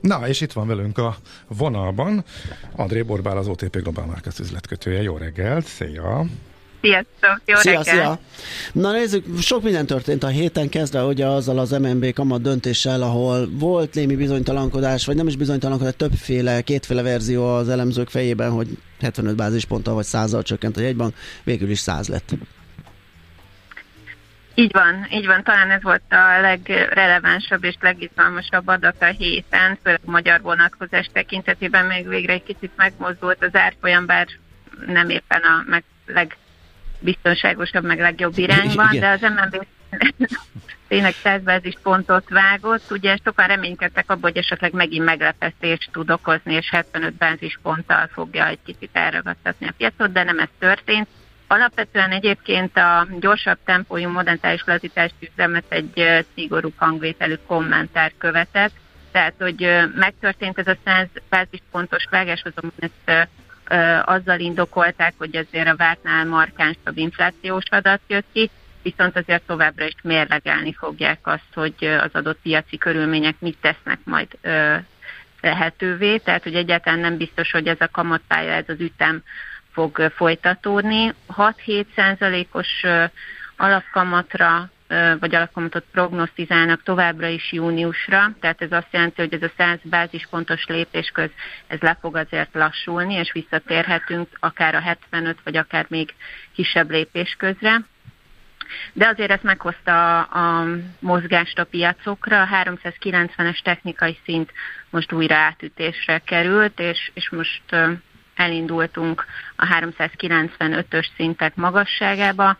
Na, és itt van velünk a vonalban André Borbál, az OTP Global Markets üzletkötője. Jó reggelt, szia! Sziasztok, jó szia, reggelt! szia! Na nézzük, sok minden történt a héten, kezdve ugye azzal az MNB kamat döntéssel, ahol volt némi bizonytalankodás, vagy nem is bizonytalankodás, többféle, kétféle verzió az elemzők fejében, hogy 75 bázisponttal vagy 100 csökkent a jegybank, végül is 100 lett. Így van, így van, talán ez volt a legrelevánsabb és legizgalmasabb adat a héten, főleg a magyar vonatkozás tekintetében még végre egy kicsit megmozdult az árfolyam, bár nem éppen a meg legbiztonságosabb, meg legjobb irányban, Igen. de az MNB tényleg 100 pontot vágott. Ugye sokan reménykedtek abban, hogy esetleg megint meglepetést tud okozni, és 75 bázisponttal fogja egy kicsit elragadtatni a piacot, de nem ez történt. Alapvetően egyébként a gyorsabb tempójú monetáris lazítási üzemet egy szigorú hangvételű kommentár követett, tehát, hogy megtörtént ez a 100 bázispontos vágás, azonban ezt azzal indokolták, hogy azért a vártnál markánsabb inflációs adat jött ki, viszont azért továbbra is mérlegelni fogják azt, hogy az adott piaci körülmények mit tesznek majd lehetővé, tehát hogy egyáltalán nem biztos, hogy ez a kamatpálya, ez az ütem fog folytatódni. 6-7 százalékos alapkamatra vagy alapkamatot prognosztizálnak továbbra is júniusra, tehát ez azt jelenti, hogy ez a 100 bázispontos lépésköz ez le fog azért lassulni, és visszatérhetünk akár a 75 vagy akár még kisebb lépésközre. De azért ez meghozta a, a mozgást a piacokra, a 390-es technikai szint most újra átütésre került, és, és most elindultunk a 395-ös szintek magasságába.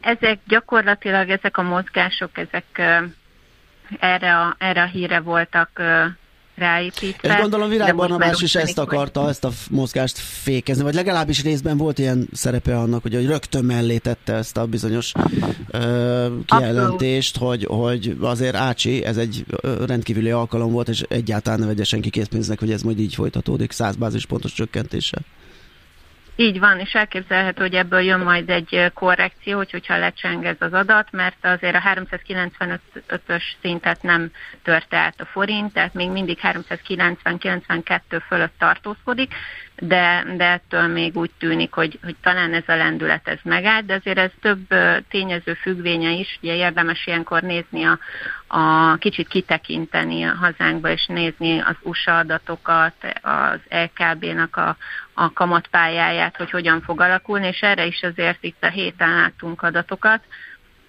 Ezek gyakorlatilag, ezek a mozgások, ezek erre a, erre a híre voltak ráépítve. És gondolom Virág Barnabás is ezt akarta, ezt a mozgást fékezni, vagy legalábbis részben volt ilyen szerepe annak, hogy, hogy rögtön mellé tette ezt a bizonyos ö, kijelentést, hogy, hogy azért Ácsi, ez egy rendkívüli alkalom volt, és egyáltalán ne vegye senki készpénznek, hogy ez majd így folytatódik, 100 bázispontos csökkentéssel. Így van, és elképzelhető, hogy ebből jön majd egy korrekció, hogy, hogyha lecseng ez az adat, mert azért a 395-ös szintet nem törte át a forint, tehát még mindig 390-92 fölött tartózkodik, de, de ettől még úgy tűnik, hogy, hogy talán ez a lendület ez megállt, de azért ez több tényező függvénye is, ugye érdemes ilyenkor nézni a, a kicsit kitekinteni a hazánkba, és nézni az USA adatokat, az LKB-nak a, a kamatpályáját, hogy hogyan fog alakulni, és erre is azért itt a héten láttunk adatokat,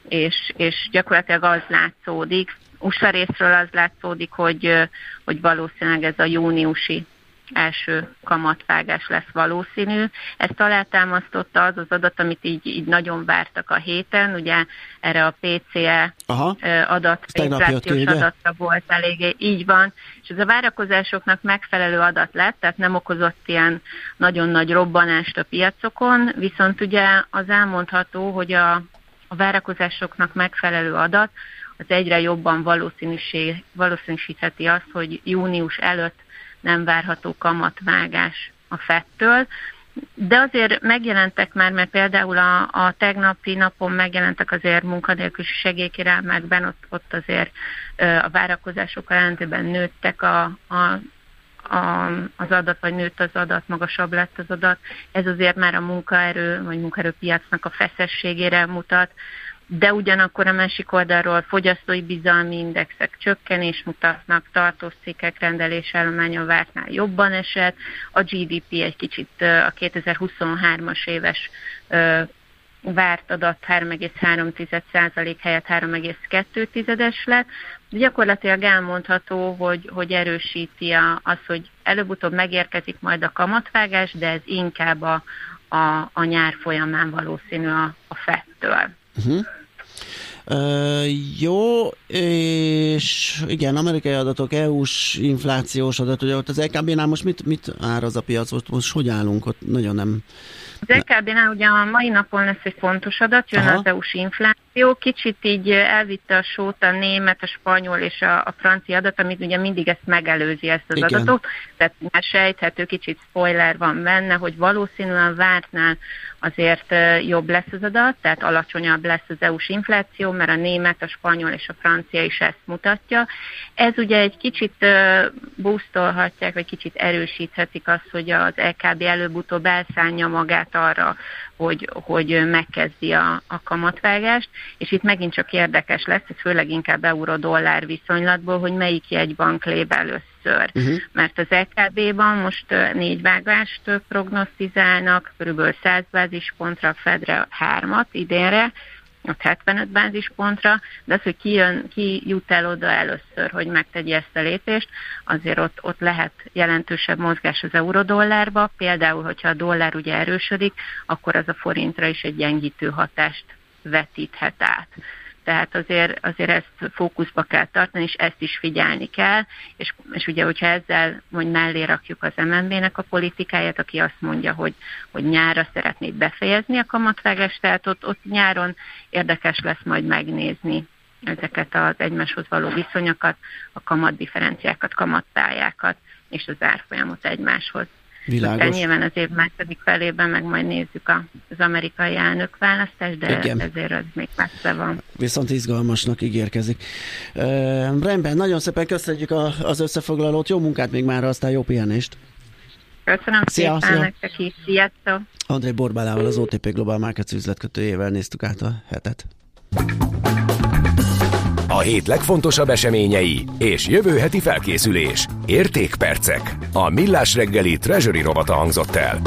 és, és gyakorlatilag az látszódik, USA részről az látszódik, hogy, hogy valószínűleg ez a júniusi első kamatvágás lesz valószínű. Ezt alátámasztotta az az adat, amit így, így nagyon vártak a héten, ugye erre a PCE Aha. adat, inflációs adatra volt eléggé, így van, és ez a várakozásoknak megfelelő adat lett, tehát nem okozott ilyen nagyon nagy robbanást a piacokon, viszont ugye az elmondható, hogy a, a várakozásoknak megfelelő adat az egyre jobban valószínűsítheti azt, hogy június előtt nem várható kamatvágás a fettől. De azért megjelentek már, mert például a, a tegnapi napon megjelentek azért munkanélküli segélykérelmekben, ott, ott azért a várakozások ellentétben nőttek a, a a, az adat, vagy nőtt az adat, magasabb lett az adat. Ez azért már a munkaerő, vagy munkaerőpiacnak a feszességére mutat, de ugyanakkor a másik oldalról fogyasztói bizalmi indexek csökkenés mutatnak, tartóztékek rendelésállománya vártnál jobban esett, a GDP egy kicsit a 2023-as éves várt adat 3,3% helyett 3,2-es lett. Gyakorlatilag elmondható, hogy, hogy erősíti a, az, hogy előbb-utóbb megérkezik majd a kamatvágás, de ez inkább a, a, a nyár folyamán valószínű a, a fettől. Uh-huh. Ö, jó, és igen, amerikai adatok, EU-s inflációs adat, ugye ott az LKB-nál most mit, mit áraz a piac, most, most hogy állunk, ott nagyon nem... Az LKB-nál ugye a mai napon lesz egy fontos adat, jön Aha. az EU-s infláció, kicsit így elvitte a sót a német, a spanyol és a, a francia adat, amit ugye mindig ezt megelőzi ezt az Igen. adatot, tehát már sejthető, kicsit spoiler van benne, hogy valószínűen vártnál azért ö, jobb lesz az adat, tehát alacsonyabb lesz az EU-s infláció, mert a német, a spanyol és a francia is ezt mutatja. Ez ugye egy kicsit ö, boostolhatják, vagy kicsit erősíthetik azt, hogy az LKB előbb-utóbb elszánja magát arra, hogy, hogy megkezdi a, a kamatvágást, és itt megint csak érdekes lesz, főleg inkább euró-dollár viszonylatból, hogy melyik jegybank lép először. Uh-huh. Mert az EKB-ban most ö, négy vágást prognosztizálnak, körülbelül 100 bázispontra, Fedre hármat idénre, ott 75 bázispontra, de az, hogy ki, jön, ki jut el oda először, hogy megtegye ezt a lépést, azért ott, ott lehet jelentősebb mozgás az eurodollárba, például, hogyha a dollár ugye erősödik, akkor az a forintra is egy gyengítő hatást vetíthet át tehát azért, azért ezt fókuszba kell tartani, és ezt is figyelni kell, és, és ugye, hogyha ezzel hogy mellé rakjuk az MNB-nek a politikáját, aki azt mondja, hogy, hogy nyára szeretnék befejezni a kamatvágást, tehát ott, ott nyáron érdekes lesz majd megnézni ezeket az egymáshoz való viszonyokat, a kamatdifferenciákat, kamattájákat és az árfolyamot egymáshoz. Világos. Aztán nyilván az év második felében meg majd nézzük az amerikai elnök választást, de Igen. ezért az még messze van. Viszont izgalmasnak ígérkezik. Uh, rendben, nagyon szépen köszönjük a, az összefoglalót, jó munkát még már, aztán jó pihenést. Köszönöm Szia, szépen szia. nektek is, sziasztok! André Borbálával, az OTP Global Markets üzletkötőjével néztük át a hetet. A hét legfontosabb eseményei és jövő heti felkészülés. Értékpercek. A Millás reggeli Treasury rovata hangzott el.